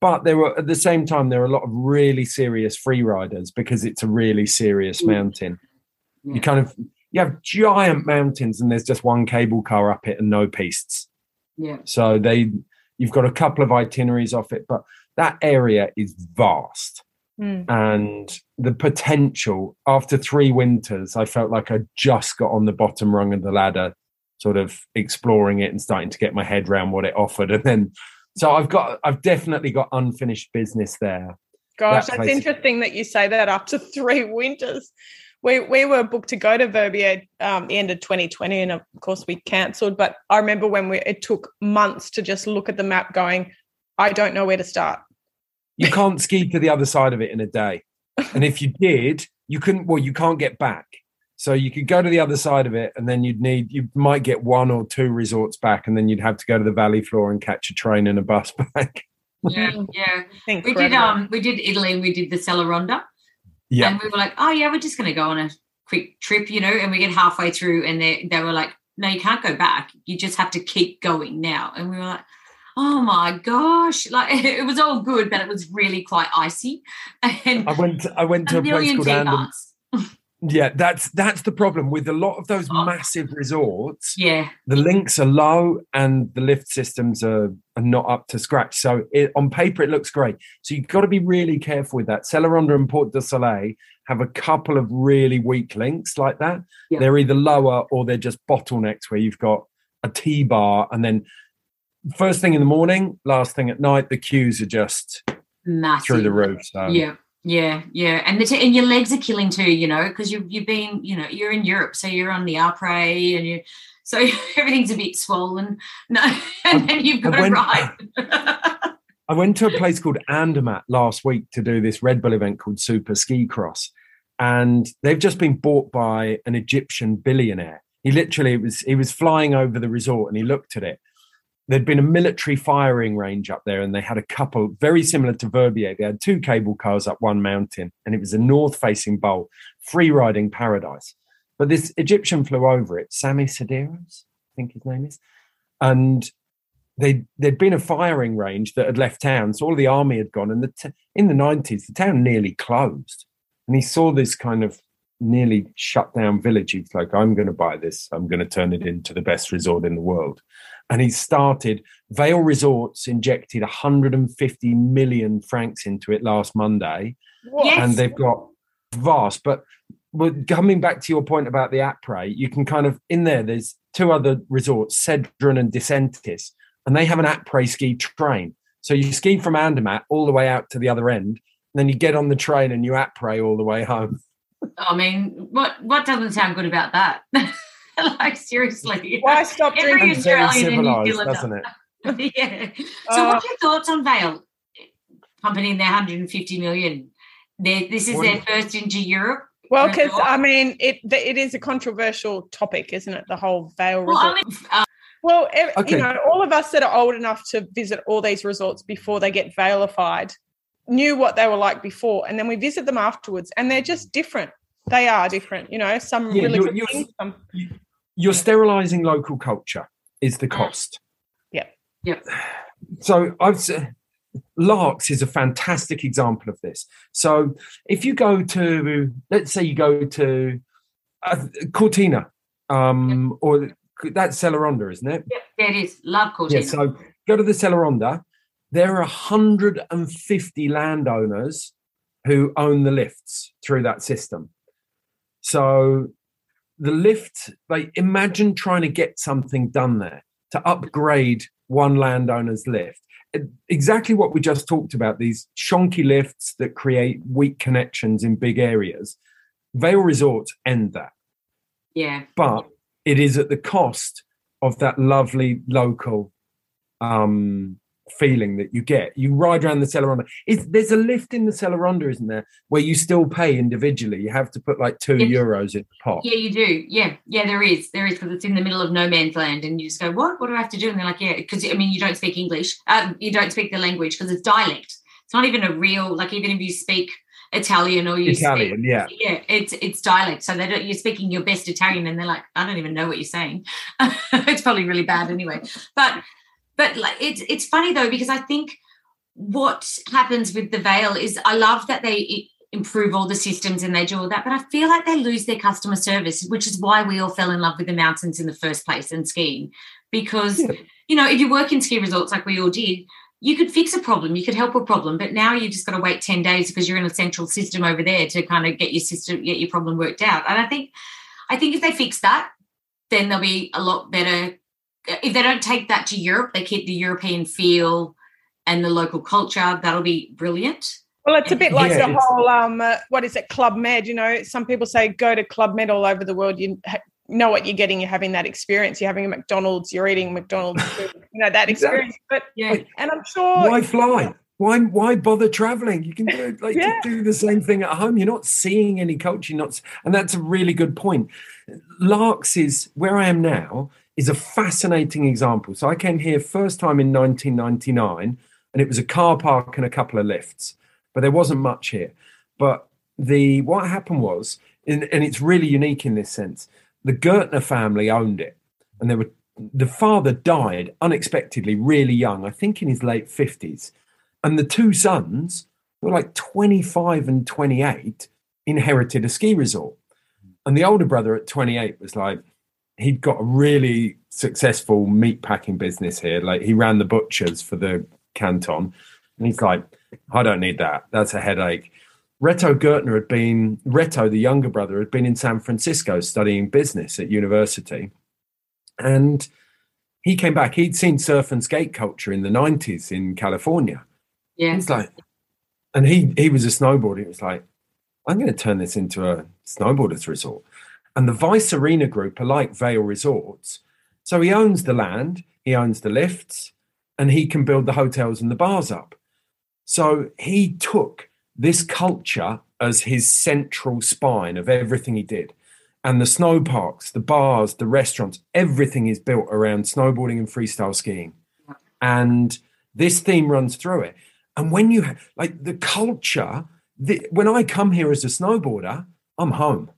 But there were at the same time there were a lot of really serious free riders because it's a really serious Mm. mountain. You kind of you have giant mountains and there's just one cable car up it and no pistes. Yeah. So they you've got a couple of itineraries off it, but that area is vast. Mm. And the potential after three winters, I felt like I just got on the bottom rung of the ladder, sort of exploring it and starting to get my head around what it offered. And then so I've got I've definitely got unfinished business there. Gosh, That that's interesting that you say that after three winters. We, we were booked to go to Verbier um, the end of 2020, and of course we cancelled. But I remember when we it took months to just look at the map, going, I don't know where to start. You can't ski to the other side of it in a day. And if you did, you couldn't well, you can't get back. So you could go to the other side of it, and then you'd need you might get one or two resorts back, and then you'd have to go to the valley floor and catch a train and a bus back. Yeah. Yeah. We Incredible. did um we did Italy and we did the Sella Ronda. Yeah. And we were like, oh yeah, we're just gonna go on a quick trip, you know, and we get halfway through and they they were like, No, you can't go back. You just have to keep going now. And we were like, Oh my gosh. Like it was all good, but it was really quite icy. And I went to, I went to a a place called Andon. Yeah, that's that's the problem with a lot of those Oh. massive resorts. Yeah. The links are low and the lift systems are, are not up to scratch. So it, on paper, it looks great. So you've got to be really careful with that. Sella Ronda and Portes du Soleil have a couple of really weak links like that. Yeah. They're either lower or they're just bottlenecks where you've got a T bar and then first thing in the morning, last thing at night, the queues are just Massive. through the roof. So Yeah, yeah, yeah, and the t- and your legs are killing too, you know, because you've you've been, you know, you're in Europe, so you're on the Après, and you, so everything's a bit swollen. No, and then you've got I to went- ride. I went to a place called Andermatt last week to do this Red Bull event called Super Ski Cross, and they've just been bought by an Egyptian billionaire. He literally was he was flying over the resort and he looked at it. There'd been a military firing range up there, and they had a couple very similar to Verbier. They had two cable cars up one mountain, and it was a north-facing bowl, free riding paradise. But this Egyptian flew over it, Samih Sawiris, I think his name is, and they there'd been a firing range that had left town, so all the army had gone, and the t- in the nineties the town nearly closed. And he saw this kind of nearly shut down village. He's like, "I'm going to buy this. I'm going to turn it into the best resort in the world." And he started. Vail Resorts injected 150 million francs into it last Monday, Yes. and they've got vast. But but coming back to your point about the après, you can kind of in there. There's two other resorts, Sedrun and Disentis, and they have an après ski train. So you ski from Andermatt all the way out to the other end, and then you get on the train and you après all the way home. I mean, what what doesn't sound good about that? like seriously. Why stop Every drinking? Very Australian and New civilized, Zealander. doesn't it? yeah. So, Uh, what's your thoughts on Vail pumping in their 150 million? They're, this is What their first into Europe. Well, because? I mean, it it is a controversial topic, isn't it? The whole Vail Well, resort. I mean, uh, Well, ev- Okay. you know, all of us that are old enough to visit all these resorts before they get Valified knew what they were like before, and then we visit them afterwards, and they're just different. They are different, you know. Some Yeah, really you're- good you're- things. Some, You're sterilizing local culture is the cost. Yeah. Yeah. So I've s- Laax is a fantastic example of this. So if you go to, let's say you go to uh, Cortina, um, or that's Sella Ronda, isn't it? yeah, there it is. Love Yeah. Cortina. So go to the Sella Ronda. There are 150 landowners who own the lifts through that system. So the lift, like imagine trying to get something done there to upgrade one landowner's lift. Exactly what we just talked about, these shonky lifts that create weak connections in big areas. Vail Resorts end that yeah. but it is at the cost of that lovely local um feeling that you get. You ride around the Sella Ronda. Is there's a lift in the Sella Ronda, isn't there, where you still pay individually? You have to put like two Yes. euros in the pot. Yeah, you do. Yeah, yeah, there is. There is because it's in the middle of no man's land, and you just go, "What? What do I have to do?" And they're like, "Yeah," because I mean, you don't speak English. Um, you don't speak the language because it's dialect. It's not even a real like. Even if you speak Italian or you Italian, speak, yeah. yeah, it's it's dialect. So they don't, you're speaking your best Italian, and they're like, "I don't even know what you're saying." it's probably really bad anyway. But but like it's it's funny though because I think what happens with the Vail is I love that they improve all the systems and they do all that, but I feel like they lose their customer service, which is why we all fell in love with the mountains in the first place and skiing. Because Yeah. you know, if you work in ski resorts like we all did, you could fix a problem, you could help a problem, but now you just got to wait ten days because you're in a central system over there to kind of get your system, get your problem worked out. And I think, I think if they fix that, then they'll be a lot better. If they don't take that to Europe, they keep the European feel and the local culture. That'll be brilliant. well, it's a bit like Yeah, the whole um, uh, what is it, Club Med? You know, some people say go to Club Med all over the world. You ha- know what you're getting. You're having that experience. You're having a McDonald's. You're eating McDonald's. food, you know that experience. But Yeah. and I'm sure Why fly? Why why bother traveling? You can do like Yeah. do the same thing at home. You're not seeing any culture. You're not, and that's a really good point. Laax is where I am now is a fascinating example. So I came here first time in 1999, and it was a car park and a couple of lifts, but there wasn't much here. But the what happened was, and, and it's really unique in this sense. The Gurtner family owned it, and there were the father died unexpectedly, really young, I think in his late 50s. And the two sons, who were like 25 and 28, inherited a ski resort. And the older brother at 28 was like, he'd got a really successful meat packing business here. Like he ran the butchers for the canton. And he's like, I don't need that. That's a headache. Reto Gurtner had been, Reto, the younger brother, had been in San Francisco studying business at university. And he came back. He'd seen surf and skate culture in the 90s in California. Yeah. He's like, and he he was a snowboarder. He was like, I'm going to turn this into a snowboarders resort. And the Weisse Arena Group are like Vale Resorts. So he owns the land, he owns the lifts, and he can build the hotels and the bars up. So he took this culture as his central spine of everything he did. And the snow parks, the bars, the restaurants, everything is built around snowboarding and freestyle skiing. And this theme runs through it. And when you like the culture, the, when I come here as a snowboarder, I'm home.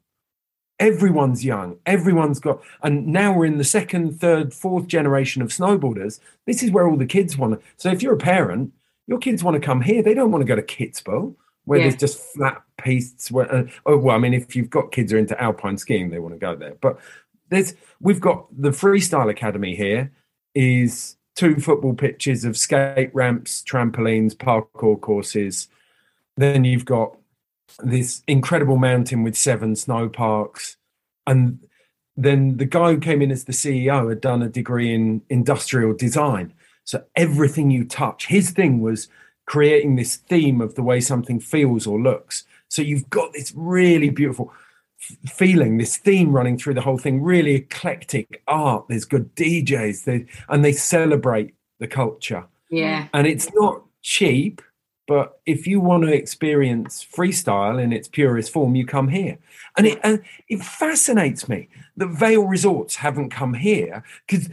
Everyone's young. Everyone's got, and now we're in the second, third, fourth generation of snowboarders. This is where all the kids want to. So if you're a parent, your kids want to come here. They don't want to go to Kitzbühel where Yeah. there's just flat pistes. Where, uh, oh well, I mean, if you've got kids who are into alpine skiing, they want to go there. But there's we've got the freestyle academy here is two football pitches of skate ramps, trampolines, parkour courses. Then you've got this incredible mountain with seven snow parks. And then the guy who came in as the CEO had done a degree in industrial design. So everything you touch, his thing was creating this theme of the way something feels or looks. So you've got this really beautiful f- feeling, this theme running through the whole thing, really eclectic art. There's good DJs, they, and they celebrate the culture Yeah. and it's not cheap but if you want to experience freestyle in its purest form you come here. And it it fascinates me that Vail Resorts haven't come here because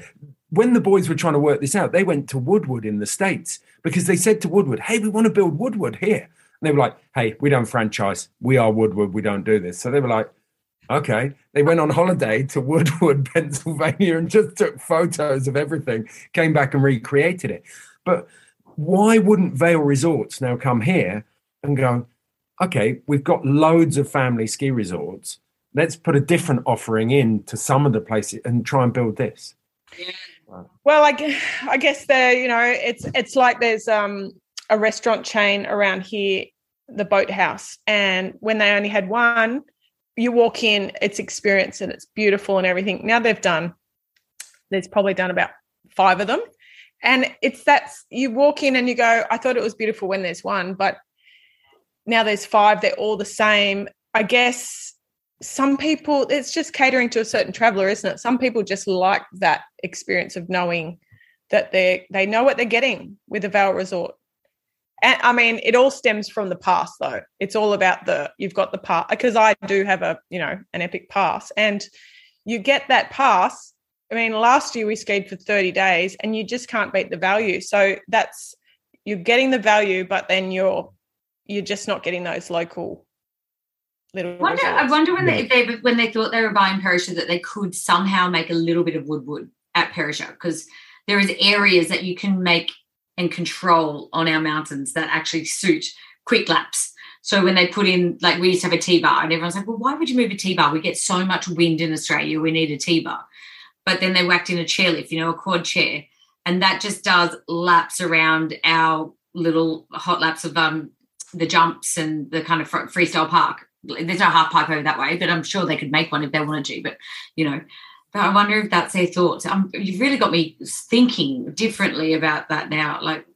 when the boys were trying to work this out they went to Woodward in the states because they said to Woodward hey we want to build Woodward here. And they were like hey we don't franchise. We are Woodward. We don't do this. So they were like Okay. They went on holiday to Woodward, Pennsylvania, and just took photos of everything, came back and recreated it. But why wouldn't Vail Resorts now come here and go, okay, we've got loads of family ski resorts. Let's put a different offering in to some of the places and try and build this. Well, I, I guess there, you know, it's it's like there's um a restaurant chain around here, the Boathouse, and when they only had one, you walk in, it's experience and it's beautiful and everything. Now they've done, there's probably done about five of them, and it's that you walk in and you go, I thought it was beautiful when there's one, but now there's five. They're all the same. I guess some people it's just catering to a certain traveler isn't it some people just like that experience of knowing that they they know what they're getting with a Vail resort and i mean it all stems from the past though it's all about the you've got the past because i do have a you know an epic pass and you get that pass i mean last year we skied for 30 days and you just can't beat the value so that's you're getting the value but then you're you're just not getting those local little Wonder, I wonder when they, they when they thought they were buying Perisher that they could somehow make a little bit of Woodward at Perisher because there is areas that you can make and control on our mountains that actually suit quick laps. So when they put in, like we used to have a T-bar and everyone's like, well, why would you move a T-bar? We get so much wind in Australia, we need a T-bar. But then they whacked in a chairlift, you know, a quad chair. And that just does laps around our little hot laps of um the jumps and the kind of freestyle park. There's no half pipe over that way, but I'm sure they could make one if they wanted to. But you know, but I wonder if that's their thoughts. Um, you've really got me thinking differently about that now. Like,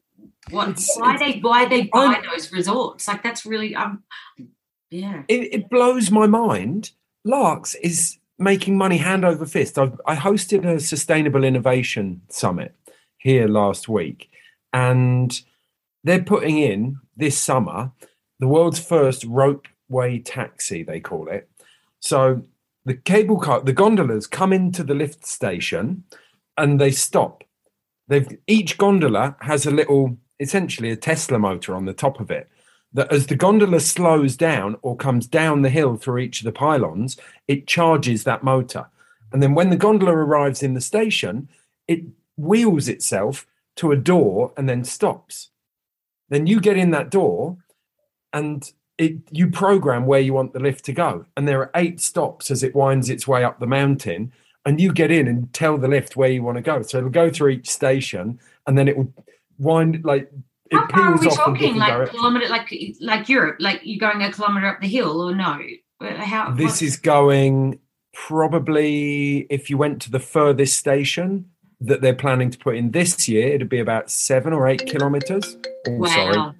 what? It's- why it's- they why they buy I'm- those resorts? Like, that's really um, yeah. it, it blows my mind. Laax is making money hand over fist. I've, I hosted a sustainable innovation summit here last week, and they're putting in this summer the world's first ropeway taxi, they call it. So the cable car, the gondolas come into the lift station and they stop. They've each gondola has a little, essentially a Tesla motor on the top of it that as the gondola slows down or comes down the hill through each of the pylons, it charges that motor. And then when the gondola arrives in the station, it wheels itself to a door and then stops. Then you get in that door and it you program where you want the lift to go. And there are eight stops as it winds its way up the mountain. And you get in and tell the lift where you want to go. So it'll go through each station and then it will wind like How far are we talking? Like directions. kilometer, like like Europe, like you're going a kilometer up the hill, or no? How This what- is going probably if you went to the furthest station that they're planning to put in this year, it'd be about seven or eight kilometers. Oh, wow. sorry.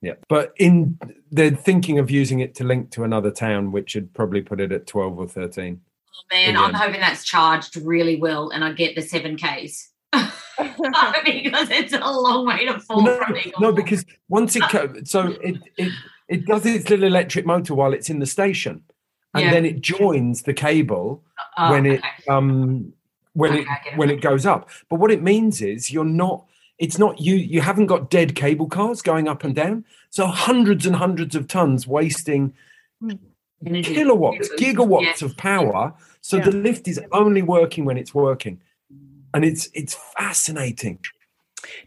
Yeah. But in they're thinking of using it to link to another town, which would probably put it at 12 or 13. Oh, man, I'm hoping that's charged really well, and I get the seven Ks. because it's a long way to fall no, from Eagle no, because once it co- so it it it does its little electric motor while it's in the station, and Yeah. then it joins the cable Oh, when it okay. um when Okay, it it. when it goes up. But what it means is you're not. It's not you. You haven't got dead cable cars going up and down. So hundreds and hundreds of tons wasting Energy. kilowatts, gigawatts Yes. of power. So Yeah. the lift is only working when it's working, and it's it's fascinating.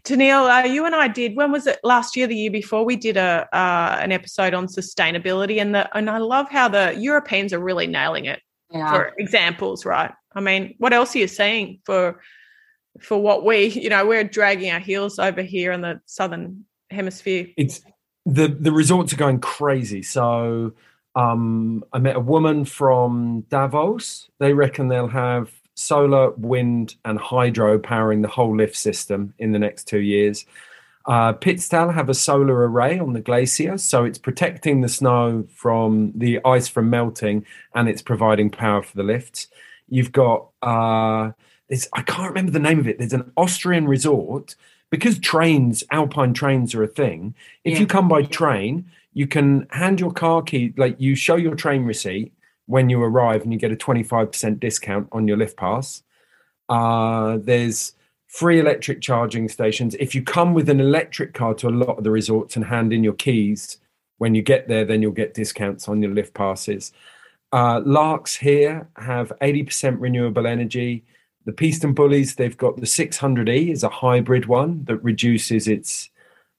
Tennille, uh, you and I did. When was it? Last year, the year before, we did a uh, an episode on sustainability, and the and I love how the Europeans are really nailing it. Yeah. For examples, right? I mean, what else are you seeing for for what we, you know, we're dragging our heels over here in the southern hemisphere. it's the the resorts are going crazy. So um, I met a woman from Davos. They reckon they'll have solar, wind, and hydro powering the whole lift system in the next two years. Uh, Pitztal have a solar array on the glacier, so it's protecting the snow from the ice from melting, and it's providing power for the lifts. You've got uh, there's I can't remember the name of it. There's an Austrian resort because trains, alpine trains are a thing. If Yeah. you come by train, you can hand your car key, like you show your train receipt when you arrive, and you get a 25% discount on your lift pass. Uh, there's free electric charging stations. If you come with an electric car to a lot of the resorts and hand in your keys when you get there, then you'll get discounts on your lift passes. Uh, Laax here have 80% renewable energy. The PistenBullys, they've got the 600E is a hybrid one that reduces its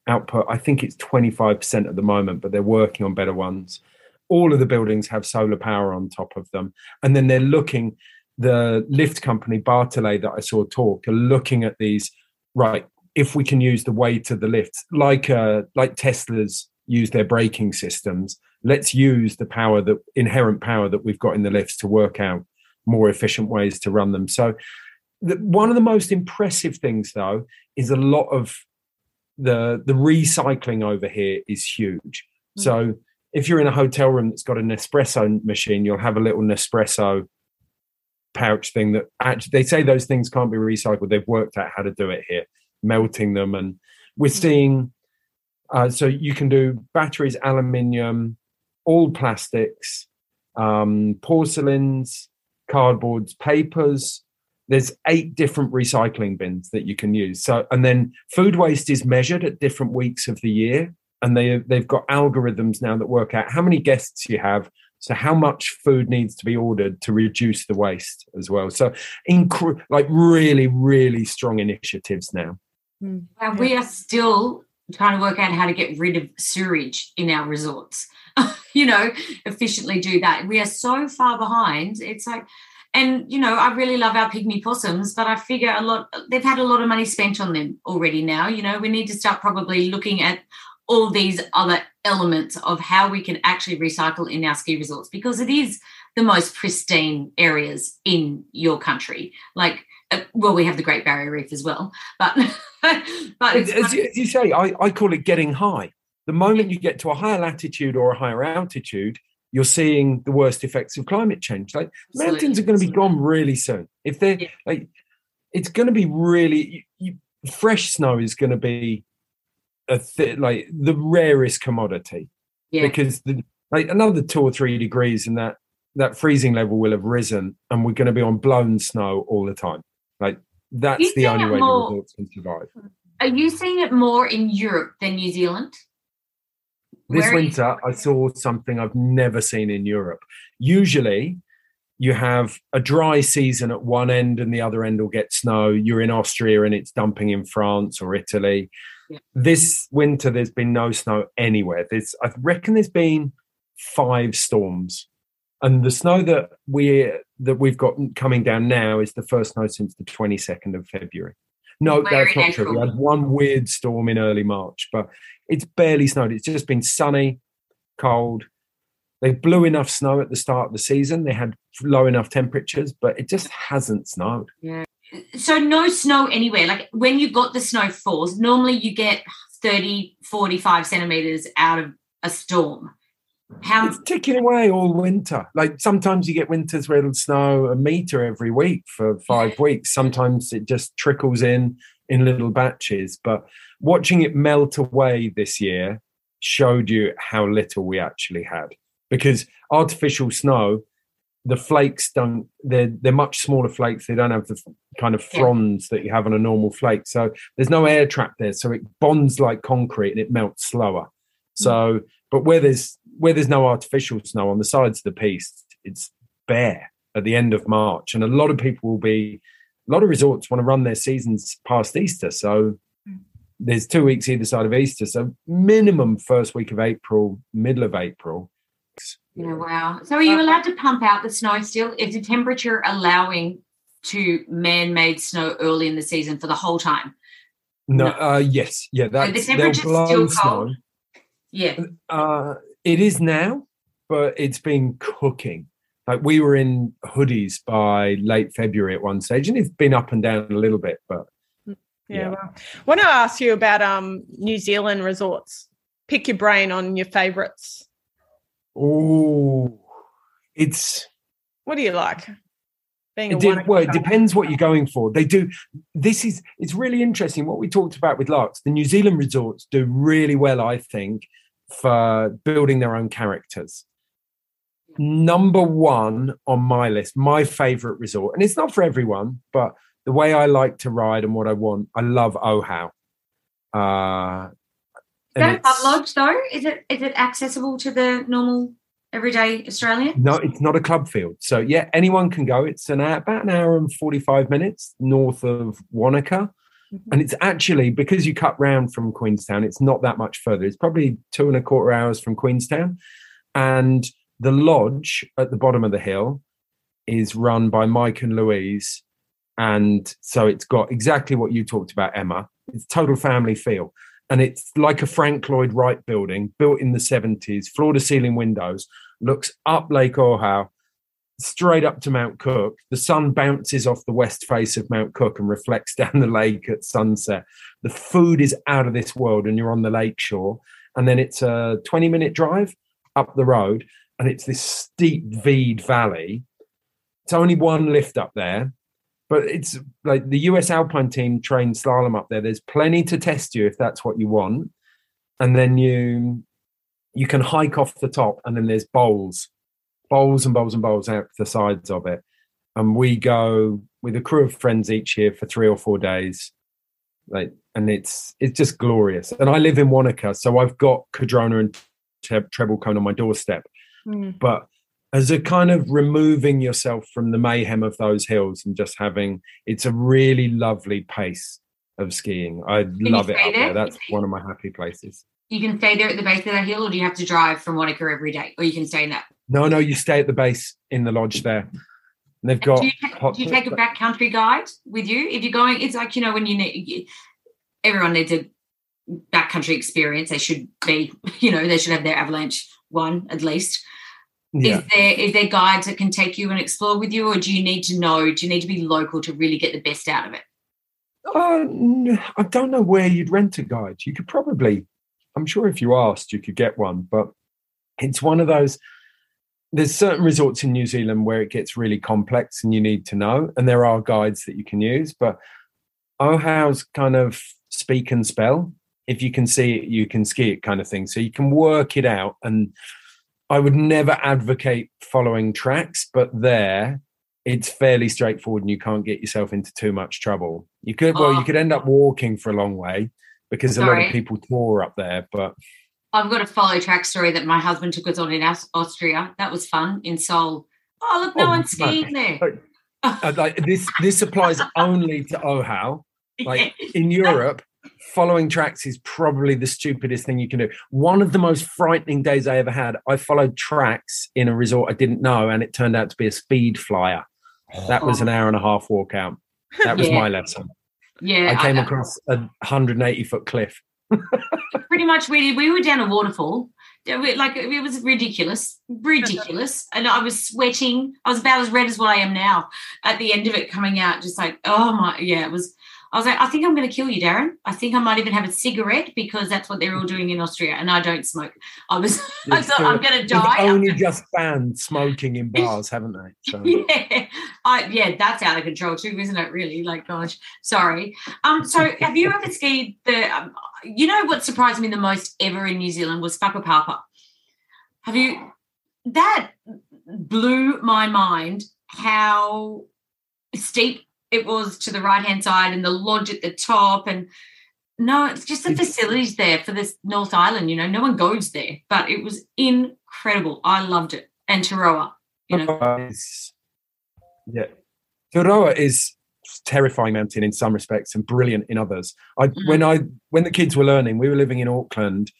output. I think it's 25% at the moment, but they're working on better ones. All of the buildings have solar power on top of them. And then they're looking, the lift company, Bartholet, that I saw talk, are looking at these, right, if we can use the weight of the lifts, like uh, like Tesla's use their braking systems, let's use the power that inherent power that we've got in the lifts to work out more efficient ways to run them. So the, one of the most impressive things though is a lot of the the recycling over here is huge. So if you're in a hotel room that's got an espresso machine, you'll have a little Nespresso pouch thing that actually they say those things can't be recycled. They've worked out how to do it here, melting them, and we're seeing. Uh, so you can do batteries, aluminium, all plastics, um, porcelains, cardboards, papers. There's eight different recycling bins that you can use. So, and then food waste is measured at different weeks of the year, and they they've got algorithms now that work out how many guests you have, so how much food needs to be ordered to reduce the waste as well. So, incre- like really, really strong initiatives now. Hmm. Well, we are still trying to work out how to get rid of sewage in our resorts. you know, efficiently do that. We are so far behind. It's like, and you know, I really love our pygmy possums, but I figure a lot they've had a lot of money spent on them already now. You know, we need to start probably looking at all these other elements of how we can actually recycle in our ski resorts because it is the most pristine areas in your country. Like, uh, well, we have the Great Barrier Reef as well, but but as, it's as you- as you say, I, I call it getting high. The moment you get to a higher latitude or a higher altitude, you're seeing the worst effects of climate change. Like mountains are going to be gone really soon. If they're Yeah. like, it's going to be really you, you, fresh snow is going to be a th- like the rarest commodity yeah. because the, like another two or three degrees and that that freezing level will have risen and we're going to be on blown snow all the time. Like that's the only way more- the resorts can survive. Are you seeing it more in Europe than New Zealand? This Where winter, I saw something I've never seen in Europe. Usually, you have a dry season at one end and the other end will get snow. You're in Austria and it's dumping in France or Italy. Yeah. This winter, there's been no snow anywhere. There's, I reckon, there's been five storms, and the snow that we that we've got coming down now is the first snow since the 22nd of February. No, that's not true. We had one weird storm in early March, but it's barely snowed. It's just been sunny, cold. They blew enough snow at the start of the season. They had low enough temperatures, but it just hasn't snowed. So no snow anywhere. Like when you got the snow falls, normally you get 30, 45 centimeters out of a storm. How it's ticking away all winter. Like sometimes you get winters where it'll snow a meter every week for five weeks. Sometimes it just trickles in in little batches. But watching it melt away this year showed you how little we actually had because artificial snow the flakes don't they're they're much smaller flakes. They don't have the kind of fronds that you have on a normal flake. So there's no air trap there. So it bonds like concrete and it melts slower. Hmm. So but where there's where there's no artificial snow on the sides of the piece it's bare at the end of march. And a lot of people will be a lot of resorts want to run their seasons past easter. So hmm. there's two weeks either side of easter. So minimum first week of april middle of april yeah, wow. So are you allowed to pump out the snow still? Is the temperature allowing to man-made snow early in the season for the whole time? No, uh, yes, yeah, So that's the temperature's blow still snow. cold. Yeah. Uh, it is now, but it's been cooking. Like we were in hoodies by late February at one stage, and it's been up and down a little bit. But Yeah. Yeah. Well, want to ask you about um New Zealand resorts. Pick your brain on your favourites. Oh, it's What do you like? Being a It de- Wanaka well, it depends what you're going for. They do. This is it's really interesting. What we talked about with Laax, the New Zealand resorts do really well, I think, for building their own characters. Number one on my list, my favorite resort, and it's not for everyone, but the way I like to ride and what I want, I love Ohau. Uh, Is that and a club lodge though? Is it is it accessible to the normal everyday Australian? No, it's not a club field. So yeah, anyone can go. It's an hour, about an hour and forty five minutes north of Wanaka, mm-hmm. and it's actually because you cut round from Queenstown. It's not that much further. It's probably two and a quarter hours from Queenstown, and the lodge at the bottom of the hill is run by Mike and Louise, and so it's got exactly what you talked about, Emma. It's total family feel. And it's like a Frank Lloyd Wright building built in the 70s, floor to ceiling windows, looks up Lake Ohau, straight up to Mount Cook. The sun bounces off the west face of Mount Cook and reflects down the lake at sunset. The food is out of this world, and you're on the lake shore. And then it's a 20 minute drive up the road, and it's this steep V'd valley. It's only one lift up there, but it's like the US Alpine team trains slalom up there. There's plenty to test you if that's what you want. And then you you can hike off the top, and then there's bowls, bowls and bowls and bowls out the sides of it. And we go with a crew of friends each year for three or four days. Like, and it's it's just glorious. And I live in Wanaka, so I've got Cardrona and Tre- Treble Cone on my doorstep. Mm. But as a kind of removing yourself from the mayhem of those hills and just having, it's a really lovely pace of skiing. I you love it up there? there. That's one of my happy places. You can stay there at the base of that hill, or do you have to drive from Wanaka every day, or you can stay in that? No, no, you stay at the base in the lodge there. And they've got do, you do you take a backcountry guide with you if you're going? It's like you know when you need everyone needs a backcountry experience. They should be, you know, they should have their avalanche one at least. Yeah. Is there is there guides that can take you and explore with you, or do you need to know? Do you need to be local to really get the best out of it? Uh, I don't know where you'd rent a guide. You could probably, I'm sure if you asked, you could get one, but it's one of those. There's certain resorts in New Zealand where it gets really complex and you need to know, and there are guides that you can use. But Ohau's kind of speak and spell. If you can see it, you can ski it, kind of thing. So you can work it out. And I would never advocate following tracks, but there it's fairly straightforward and you can't get yourself into too much trouble. You could well, Oh. you could end up walking for a long way because a lot of people tour up there, but I've got a follow track story that my husband took us on in Austria. That was fun in Seoul. Oh look, no Oh, one's skiing there. Uh, like this this applies only to Ohau. Like in Europe, following tracks is probably the stupidest thing you can do. One of the most frightening days I ever had, I followed tracks in a resort I didn't know, and it turned out to be a speed flyer. That was an oh. hour and a half walk out. That was Yeah. my lesson. yeah, I came I- across a 180 foot cliff. pretty much we did. We were down a waterfall. Like it was ridiculous, ridiculous, and I was sweating. I was about as red as what I am now at the end of it coming out. Just like, oh my, yeah, it was. I was like, I think I'm going to kill you, Darren. I think I might even have a cigarette because that's what they're all doing in Austria, and I don't smoke. I was, I thought I'm going to die. They've only just banned smoking in bars, haven't they? So yeah, I, yeah, that's out of control too, isn't it? Really, like, gosh, sorry. Um, so have you ever skied the? Um, you know what surprised me the most ever in New Zealand was Whakapapa. Have you? That blew my mind. How steep it was to the right hand side, and the lodge at the top, and no, it's just the facilities there for this North Island. You know, no one goes there, but it was incredible. I loved it, and Turoa. You know, is, yeah, Turoa is terrifying mountain in some respects and brilliant in others. I Mm. when I when the kids were learning, we were living in Auckland,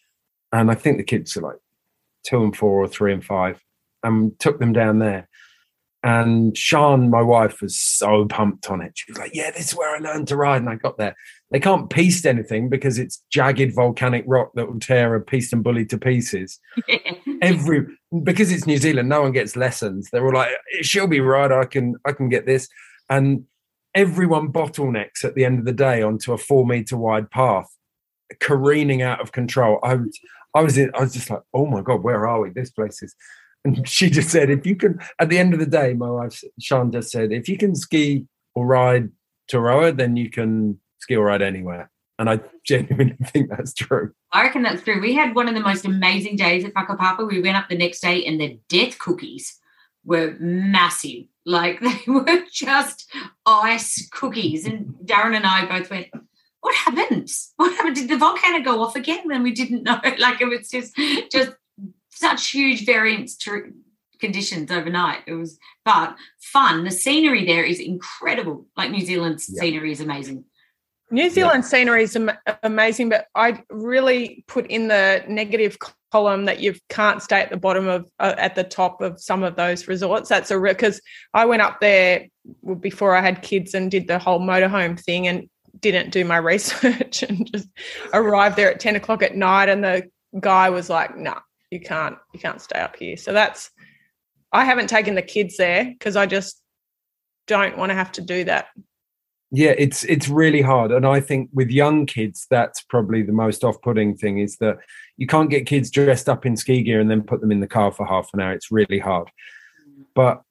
and I think the kids are like two and four or three and five, and took them down there. And Sean, my wife, was so pumped on it. She was like, "Yeah, this is where I learned to ride." And I got there. They can't piece anything because it's jagged volcanic rock that will tear a PistenBully to pieces every because it's New Zealand, no one gets lessons. They're all like, "She'll be right. I can, I can get this." And everyone bottlenecks at the end of the day onto a four meter wide path, careening out of control. I was, I was, in, I was just like, "Oh my god, where are we? This place is." And she just said, "If you can." At the end of the day, my wife Sean just said, "If you can ski or ride Turoa, then you can ski or ride anywhere." And I genuinely think that's true. I reckon that's true. We had one of the most amazing days at Whakapapa. We went up the next day and the death cookies were massive. Like they were just ice cookies. And Darren and I both went, What happened? What happened? Did the volcano go off again? And we didn't know. Like it was just just such huge variance to conditions overnight. It was but fun. The scenery there is incredible. Like New Zealand's Yeah. scenery is amazing. New Zealand scenery is am- amazing, but I really put in the negative column that you can't stay at the bottom of uh, at the top of some of those resorts. That's a because I went up there before I had kids and did the whole motorhome thing and didn't do my research and just arrived there at ten o'clock at night and the guy was like, "No, you can't, you can't stay up here." So that's I haven't taken the kids there because I just don't want to have to do that. yeah it's it's really hard and i think with young kids that's probably the most off-putting thing is that you can't get kids dressed up in ski gear and then put them in the car for half an hour it's really hard but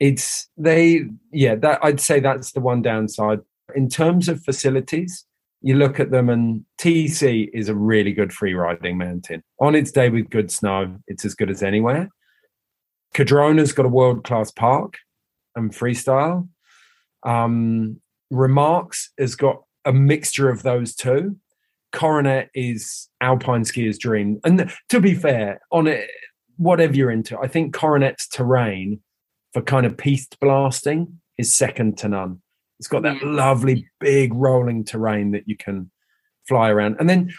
it's they yeah that i'd say that's the one downside in terms of facilities you look at them and tc is a really good free riding mountain on its day with good snow it's as good as anywhere Cardrona's got a world-class park and freestyle um, Remarks has got a mixture of those two. Coronet is alpine skier's dream. And to be fair, on it, whatever you're into, I think Coronet's terrain for kind of piste blasting is second to none. It's got that Yeah. lovely big rolling terrain that you can fly around. And then,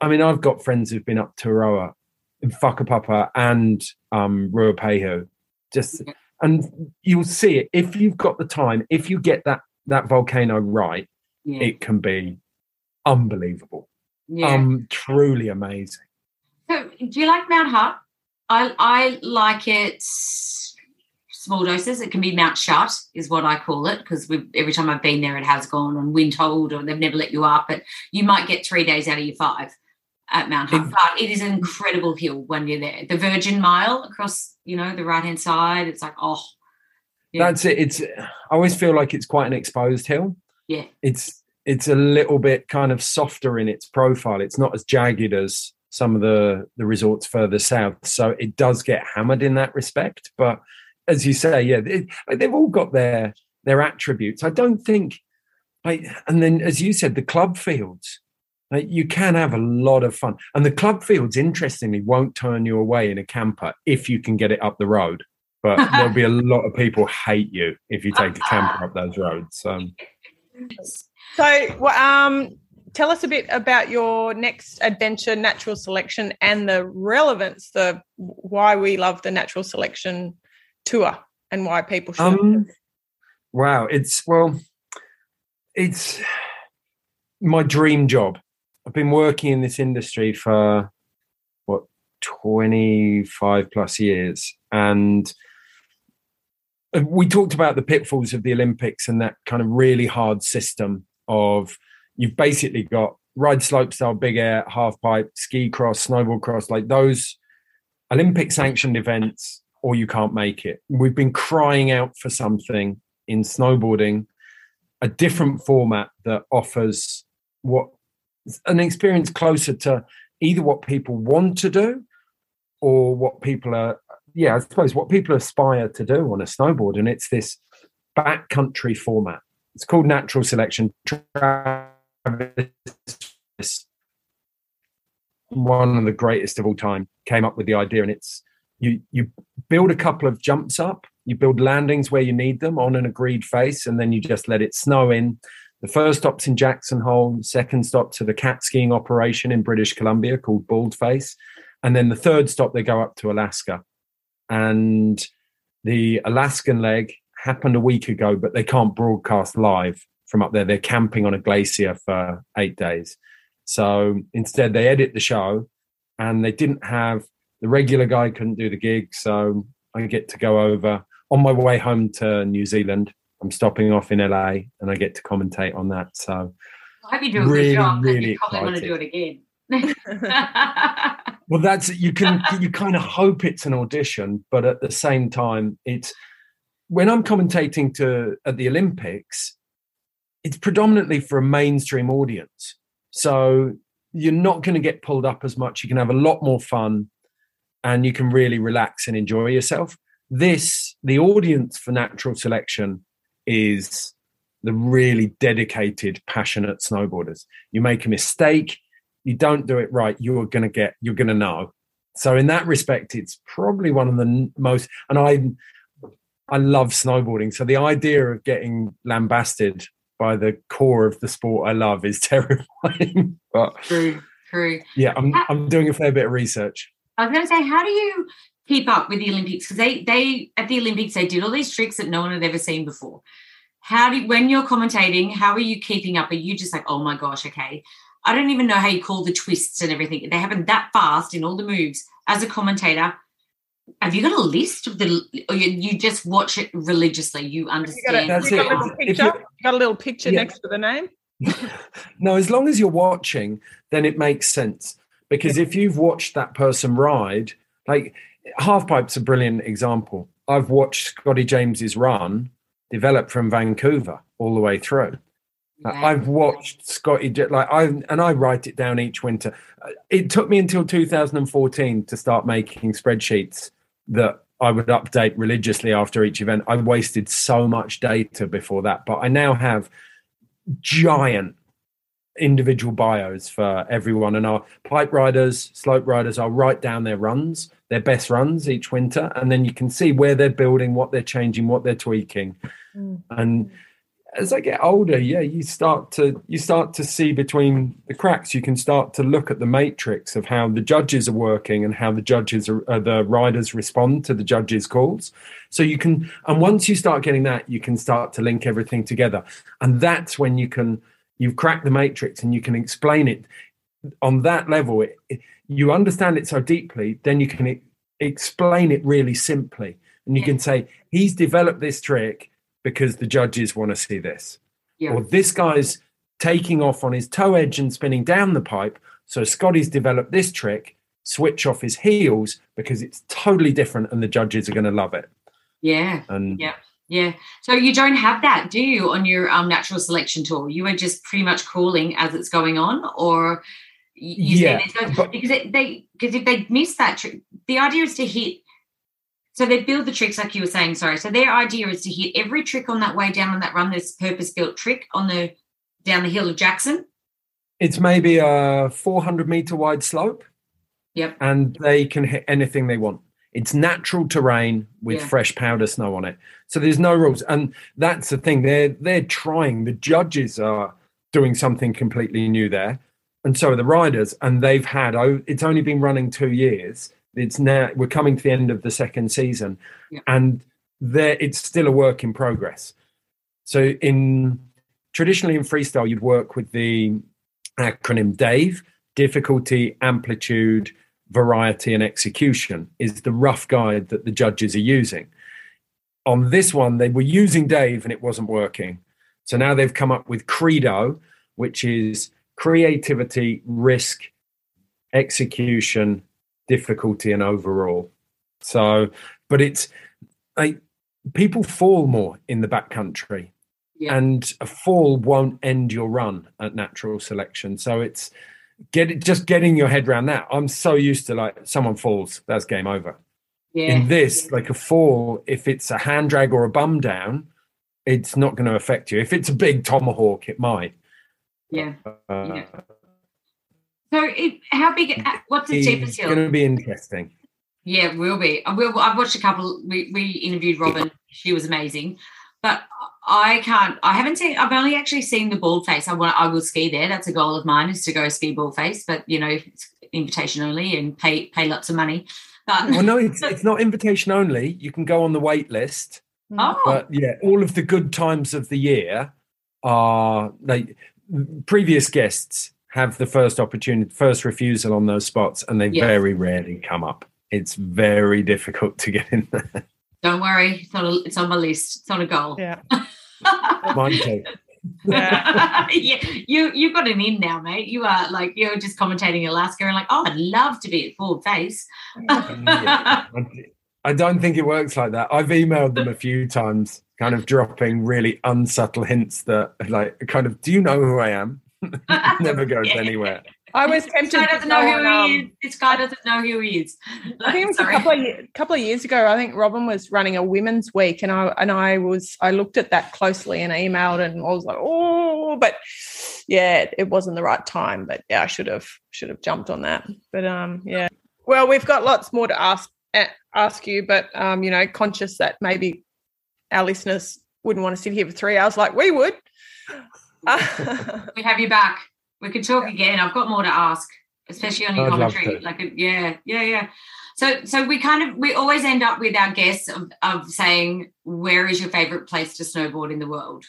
I mean, I've got friends who've been up to Roa, in Whakapapa and um, Ruapehu. Just and you'll see it if you've got the time. If you get that that volcano right, Yeah. it can be unbelievable. yeah. Um, truly amazing. So, do you like Mount Hutt? I I like it small doses. It can be Mount Shut, is what I call it, because every time I've been there, it has gone on windhold, or they've never let you up. But you might get three days out of your five at Mount Hutt. But it is an incredible hill when you're there. The Virgin Mile across, you know, the right hand side. It's like oh, Yeah. That's it. It's I always feel like it's quite an exposed hill. Yeah. It's it's a little bit kind of softer in its profile. It's not as jagged as some of the the resorts further south. So it does get hammered in that respect. But as you say, yeah, it, they've all got their their attributes. I don't think like and then as you said, the club fields. Like, you can have a lot of fun. And the club fields, interestingly, won't turn you away in a camper if you can get it up the road. But there'll be a lot of people hate you if you take a camper up those roads. Um, So, well, um, tell us a bit about your next adventure, natural selection, and the relevance, the why we love the natural selection tour and why people should. Um, wow, it's well, it's my dream job. I've been working in this industry for what twenty five plus years, and we talked about the pitfalls of the Olympics and that kind of really hard system. of you've basically got ride slope style, big air, half pipe, ski cross, snowboard cross, like those Olympic sanctioned events, or you can't make it. We've been crying out for something in snowboarding, a different format that offers what an experience closer to either what people want to do or what people are yeah i suppose what people aspire to do on a snowboard. And it's this backcountry format. It's called natural selection Travis, one of the greatest of all time came up with the idea and it's you you build a couple of jumps up you build landings where you need them on an agreed face and then you just let it snow in the first stop's in Jackson Hole, second stop to the cat skiing operation in British Columbia called Baldface. And then the third stop, they go up to Alaska. And the Alaskan leg happened a week ago, but they can't broadcast live from up there. They're camping on a glacier for eight days. So instead, they edit the show and they didn't have the regular guy couldn't do the gig. So I get to go over on my way home to New Zealand I'm stopping off in LA and I get to commentate on that. So I hope you do a really, good job. Really you probably want to do it again. well, that's you can you kind of hope it's an audition, but at the same time, it's when I'm commentating to at the Olympics, it's predominantly for a mainstream audience. So you're not going to get pulled up as much. You can have a lot more fun and you can really relax and enjoy yourself. This, the audience for natural selection is the really dedicated, passionate snowboarders. You make a mistake, you don't do it right, you're going to get, you're going to know. So in that respect, it's probably one of the most, and I, I love snowboarding. So the idea of getting lambasted by the core of the sport I love is terrifying. but true, true. Yeah, I'm, I'm doing a fair bit of research. I was going to say, how do you keep up with the Olympics because they they at the Olympics they did all these tricks that no one had ever seen before. How do when you're commentating, how are you keeping up? Are you just like, oh my gosh, okay? I don't even know how you call the twists and everything. They happen that fast in all the moves. As a commentator, have you got a list of the or you, you just watch it religiously? You understand. You got a, you got a little picture, you, got a little picture yeah. next to the name. no, as long as you're watching, then it makes sense. Because if you've watched that person ride, like Halfpipe's a brilliant example. I've watched Scotty James's run develop from Vancouver all the way through. I've watched Scotty like I and I write it down each winter. Uh, it took me until 2014 to start making spreadsheets that I would update religiously after each event. I wasted so much data before that, but I now have giant individual bios for everyone and our pipe riders, slope riders. I'll write down their runs their best runs each winter, and then you can see where they're building, what they're changing, what they're tweaking. Mm. And as I get older, yeah, you start to you start to see between the cracks. You can start to look at the matrix of how the judges are working and how the judges are, uh, the riders respond to the judges' calls. So you can, and once you start getting that, you can start to link everything together, and that's when you can you've cracked the matrix and you can explain it on that level. It, it, you understand it so deeply, then you can e- explain it really simply. And you yeah. can say, he's developed this trick because the judges want to see this. Yeah. Or this guy's taking off on his toe edge and spinning down the pipe. So Scotty's developed this trick, switch off his heels because it's totally different and the judges are going to love it. Yeah. And yeah. Yeah. So you don't have that, do you, on your um, natural selection tour? You are just pretty much calling as it's going on, or you yeah, no, but, because it, they because if they miss that trick, the idea is to hit. So they build the tricks like you were saying. Sorry. So their idea is to hit every trick on that way down on that run. This purpose-built trick on the down the hill of Jackson. It's maybe a 400 meter wide slope. Yep. And they can hit anything they want. It's natural terrain with yeah. fresh powder snow on it. So there's no rules. And that's the thing. They're they're trying. The judges are doing something completely new there and so are the riders. And they've had oh, it's only been running two years. It's now we're coming to the end of the second season, yeah. and there it's still a work in progress. So in traditionally in freestyle, you'd work with the acronym DAVE: difficulty, amplitude, variety, and execution is the rough guide that the judges are using. On this one, they were using Dave and it wasn't working. So now they've come up with Credo, which is creativity, risk, execution, difficulty, and overall. So, but it's like people fall more in the backcountry. Yeah. And a fall won't end your run at natural selection. So it's get it just getting your head around that. I'm so used to like someone falls, that's game over. Yeah. In this, like a fall, if it's a hand drag or a bum down, it's not going to affect you. If it's a big tomahawk, it might. Yeah. Uh, Yeah. So, it, how big? uh, What's the cheapest It's hill? going to be interesting. Yeah, will be. I will. I've watched a couple. We, we interviewed Robin. She was amazing, but I can't. I haven't seen. I've only actually seen the Baldface. I want. I will ski there. That's a goal of mine is to go ski Baldface. But you know, it's invitation only and pay pay lots of money. But Well, no, it's, it's not invitation only. You can go on the wait list. oh, But yeah, all of the good times of the year are like previous guests have the first opportunity, first refusal on those spots, and they Yes. very rarely come up. It's very difficult to get in there. Don't worry. It's on. A, it's on my list. It's on a goal. Yeah. Mine too. yeah, you you've got an in now, mate. You are like you're just commentating Alaska and like, oh, I'd love to be at Baldface. Yeah. I don't think it works like that. I've emailed them a few times, kind of dropping really unsubtle hints that, like, kind of, do you know who I am? Never goes Yeah. anywhere. I was This tempted guy to doesn't know who on, he um, is. This guy doesn't know who he is. I think it was a couple of, couple of years ago. I think Robin was running a women's week, and I and I was I looked at that closely and emailed, and I was like, oh, but yeah, it wasn't the right time. But yeah, I should have should have jumped on that. But um, yeah. Well, we've got lots more to ask ask you, but um, you know, conscious that maybe our listeners wouldn't want to sit here for three hours like we would. we have you back. We could talk again. I've got more to ask, especially on your I'd commentary. Like, a, yeah, yeah, yeah. So, so we kind of we always end up with our guests of, of saying, "Where is your favorite place to snowboard in the world?"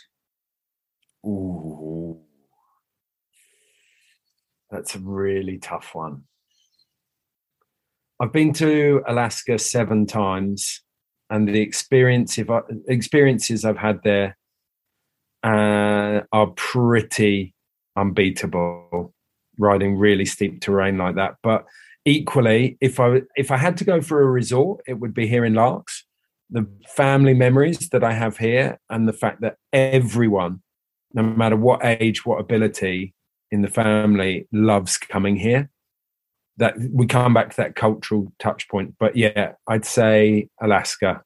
Ooh. That's a really tough one. I've been to Alaska seven times, and the experience if I, experiences I've had there uh, are pretty unbeatable. Riding really steep terrain like that, but equally, if I if I had to go for a resort, it would be here in Laax. The family memories that I have here, and the fact that everyone no matter what age, what ability in the family, loves coming here. That we come back to that cultural touch point. But yeah, I'd say Alaska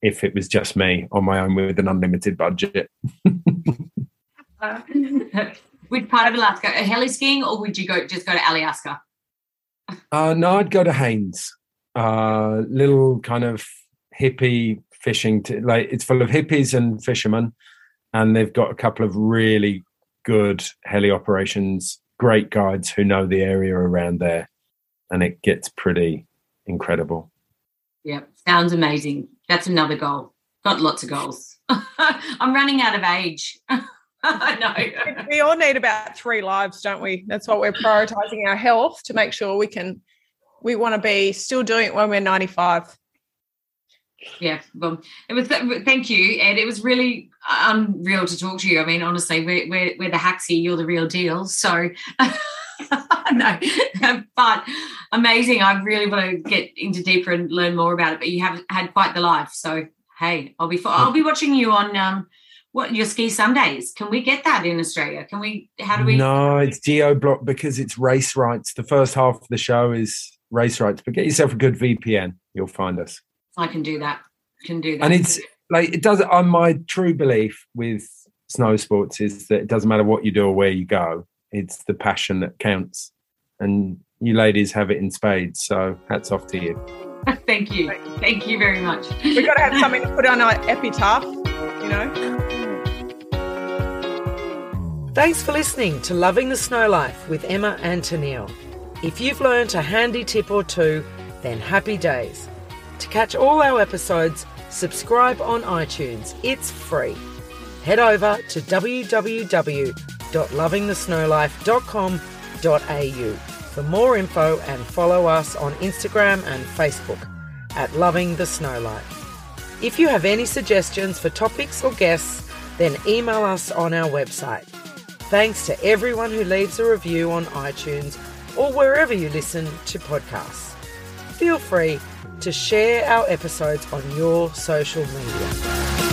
if it was just me on my own with an unlimited budget. Uh, Which part of Alaska? A heli skiing, or would you go just go to Alaska? Uh, no, I'd go to Haines. Uh, little kind of hippie fishing, t- like it's full of hippies and fishermen, and they've got a couple of really good heli operations. Great guides who know the area around there, and it gets pretty incredible. Yeah, sounds amazing. That's another goal. Got lots of goals. I'm running out of age. no. we all need about three lives, don't we? That's what we're prioritizing our health to make sure we can. We want to be still doing it when we're 95. Yeah, well, it was. Thank you, and It was really unreal to talk to you. I mean, honestly, we're we're, we're the haxie. You're the real deal. So, no, but amazing. I really want to get into deeper and learn more about it. But you have had quite the life. So, hey, I'll be I'll be watching you on um what your ski Sundays. Can we get that in Australia? Can we? How do we? No, it's geo block because it's race rights. The first half of the show is race rights, but get yourself a good VPN. You'll find us. I can do that. Can do that. And it's like it does. On my true belief with snow sports is that it doesn't matter what you do or where you go. It's the passion that counts, and you ladies have it in spades. So hats off to you. Thank you. Thank you very much. We've got to have something to put on our epitaph, you know. Thanks for listening to Loving the Snow Life with Emma and Tennille. If you've learned a handy tip or two, then happy days. To catch all our episodes, subscribe on iTunes. It's free. Head over to www.lovingthesnowlife.com.au for more info and follow us on Instagram and Facebook at Loving the Snow Life. If you have any suggestions for topics or guests, then email us on our website. Thanks to everyone who leaves a review on iTunes or wherever you listen to podcasts. Feel free to share our episodes on your social media.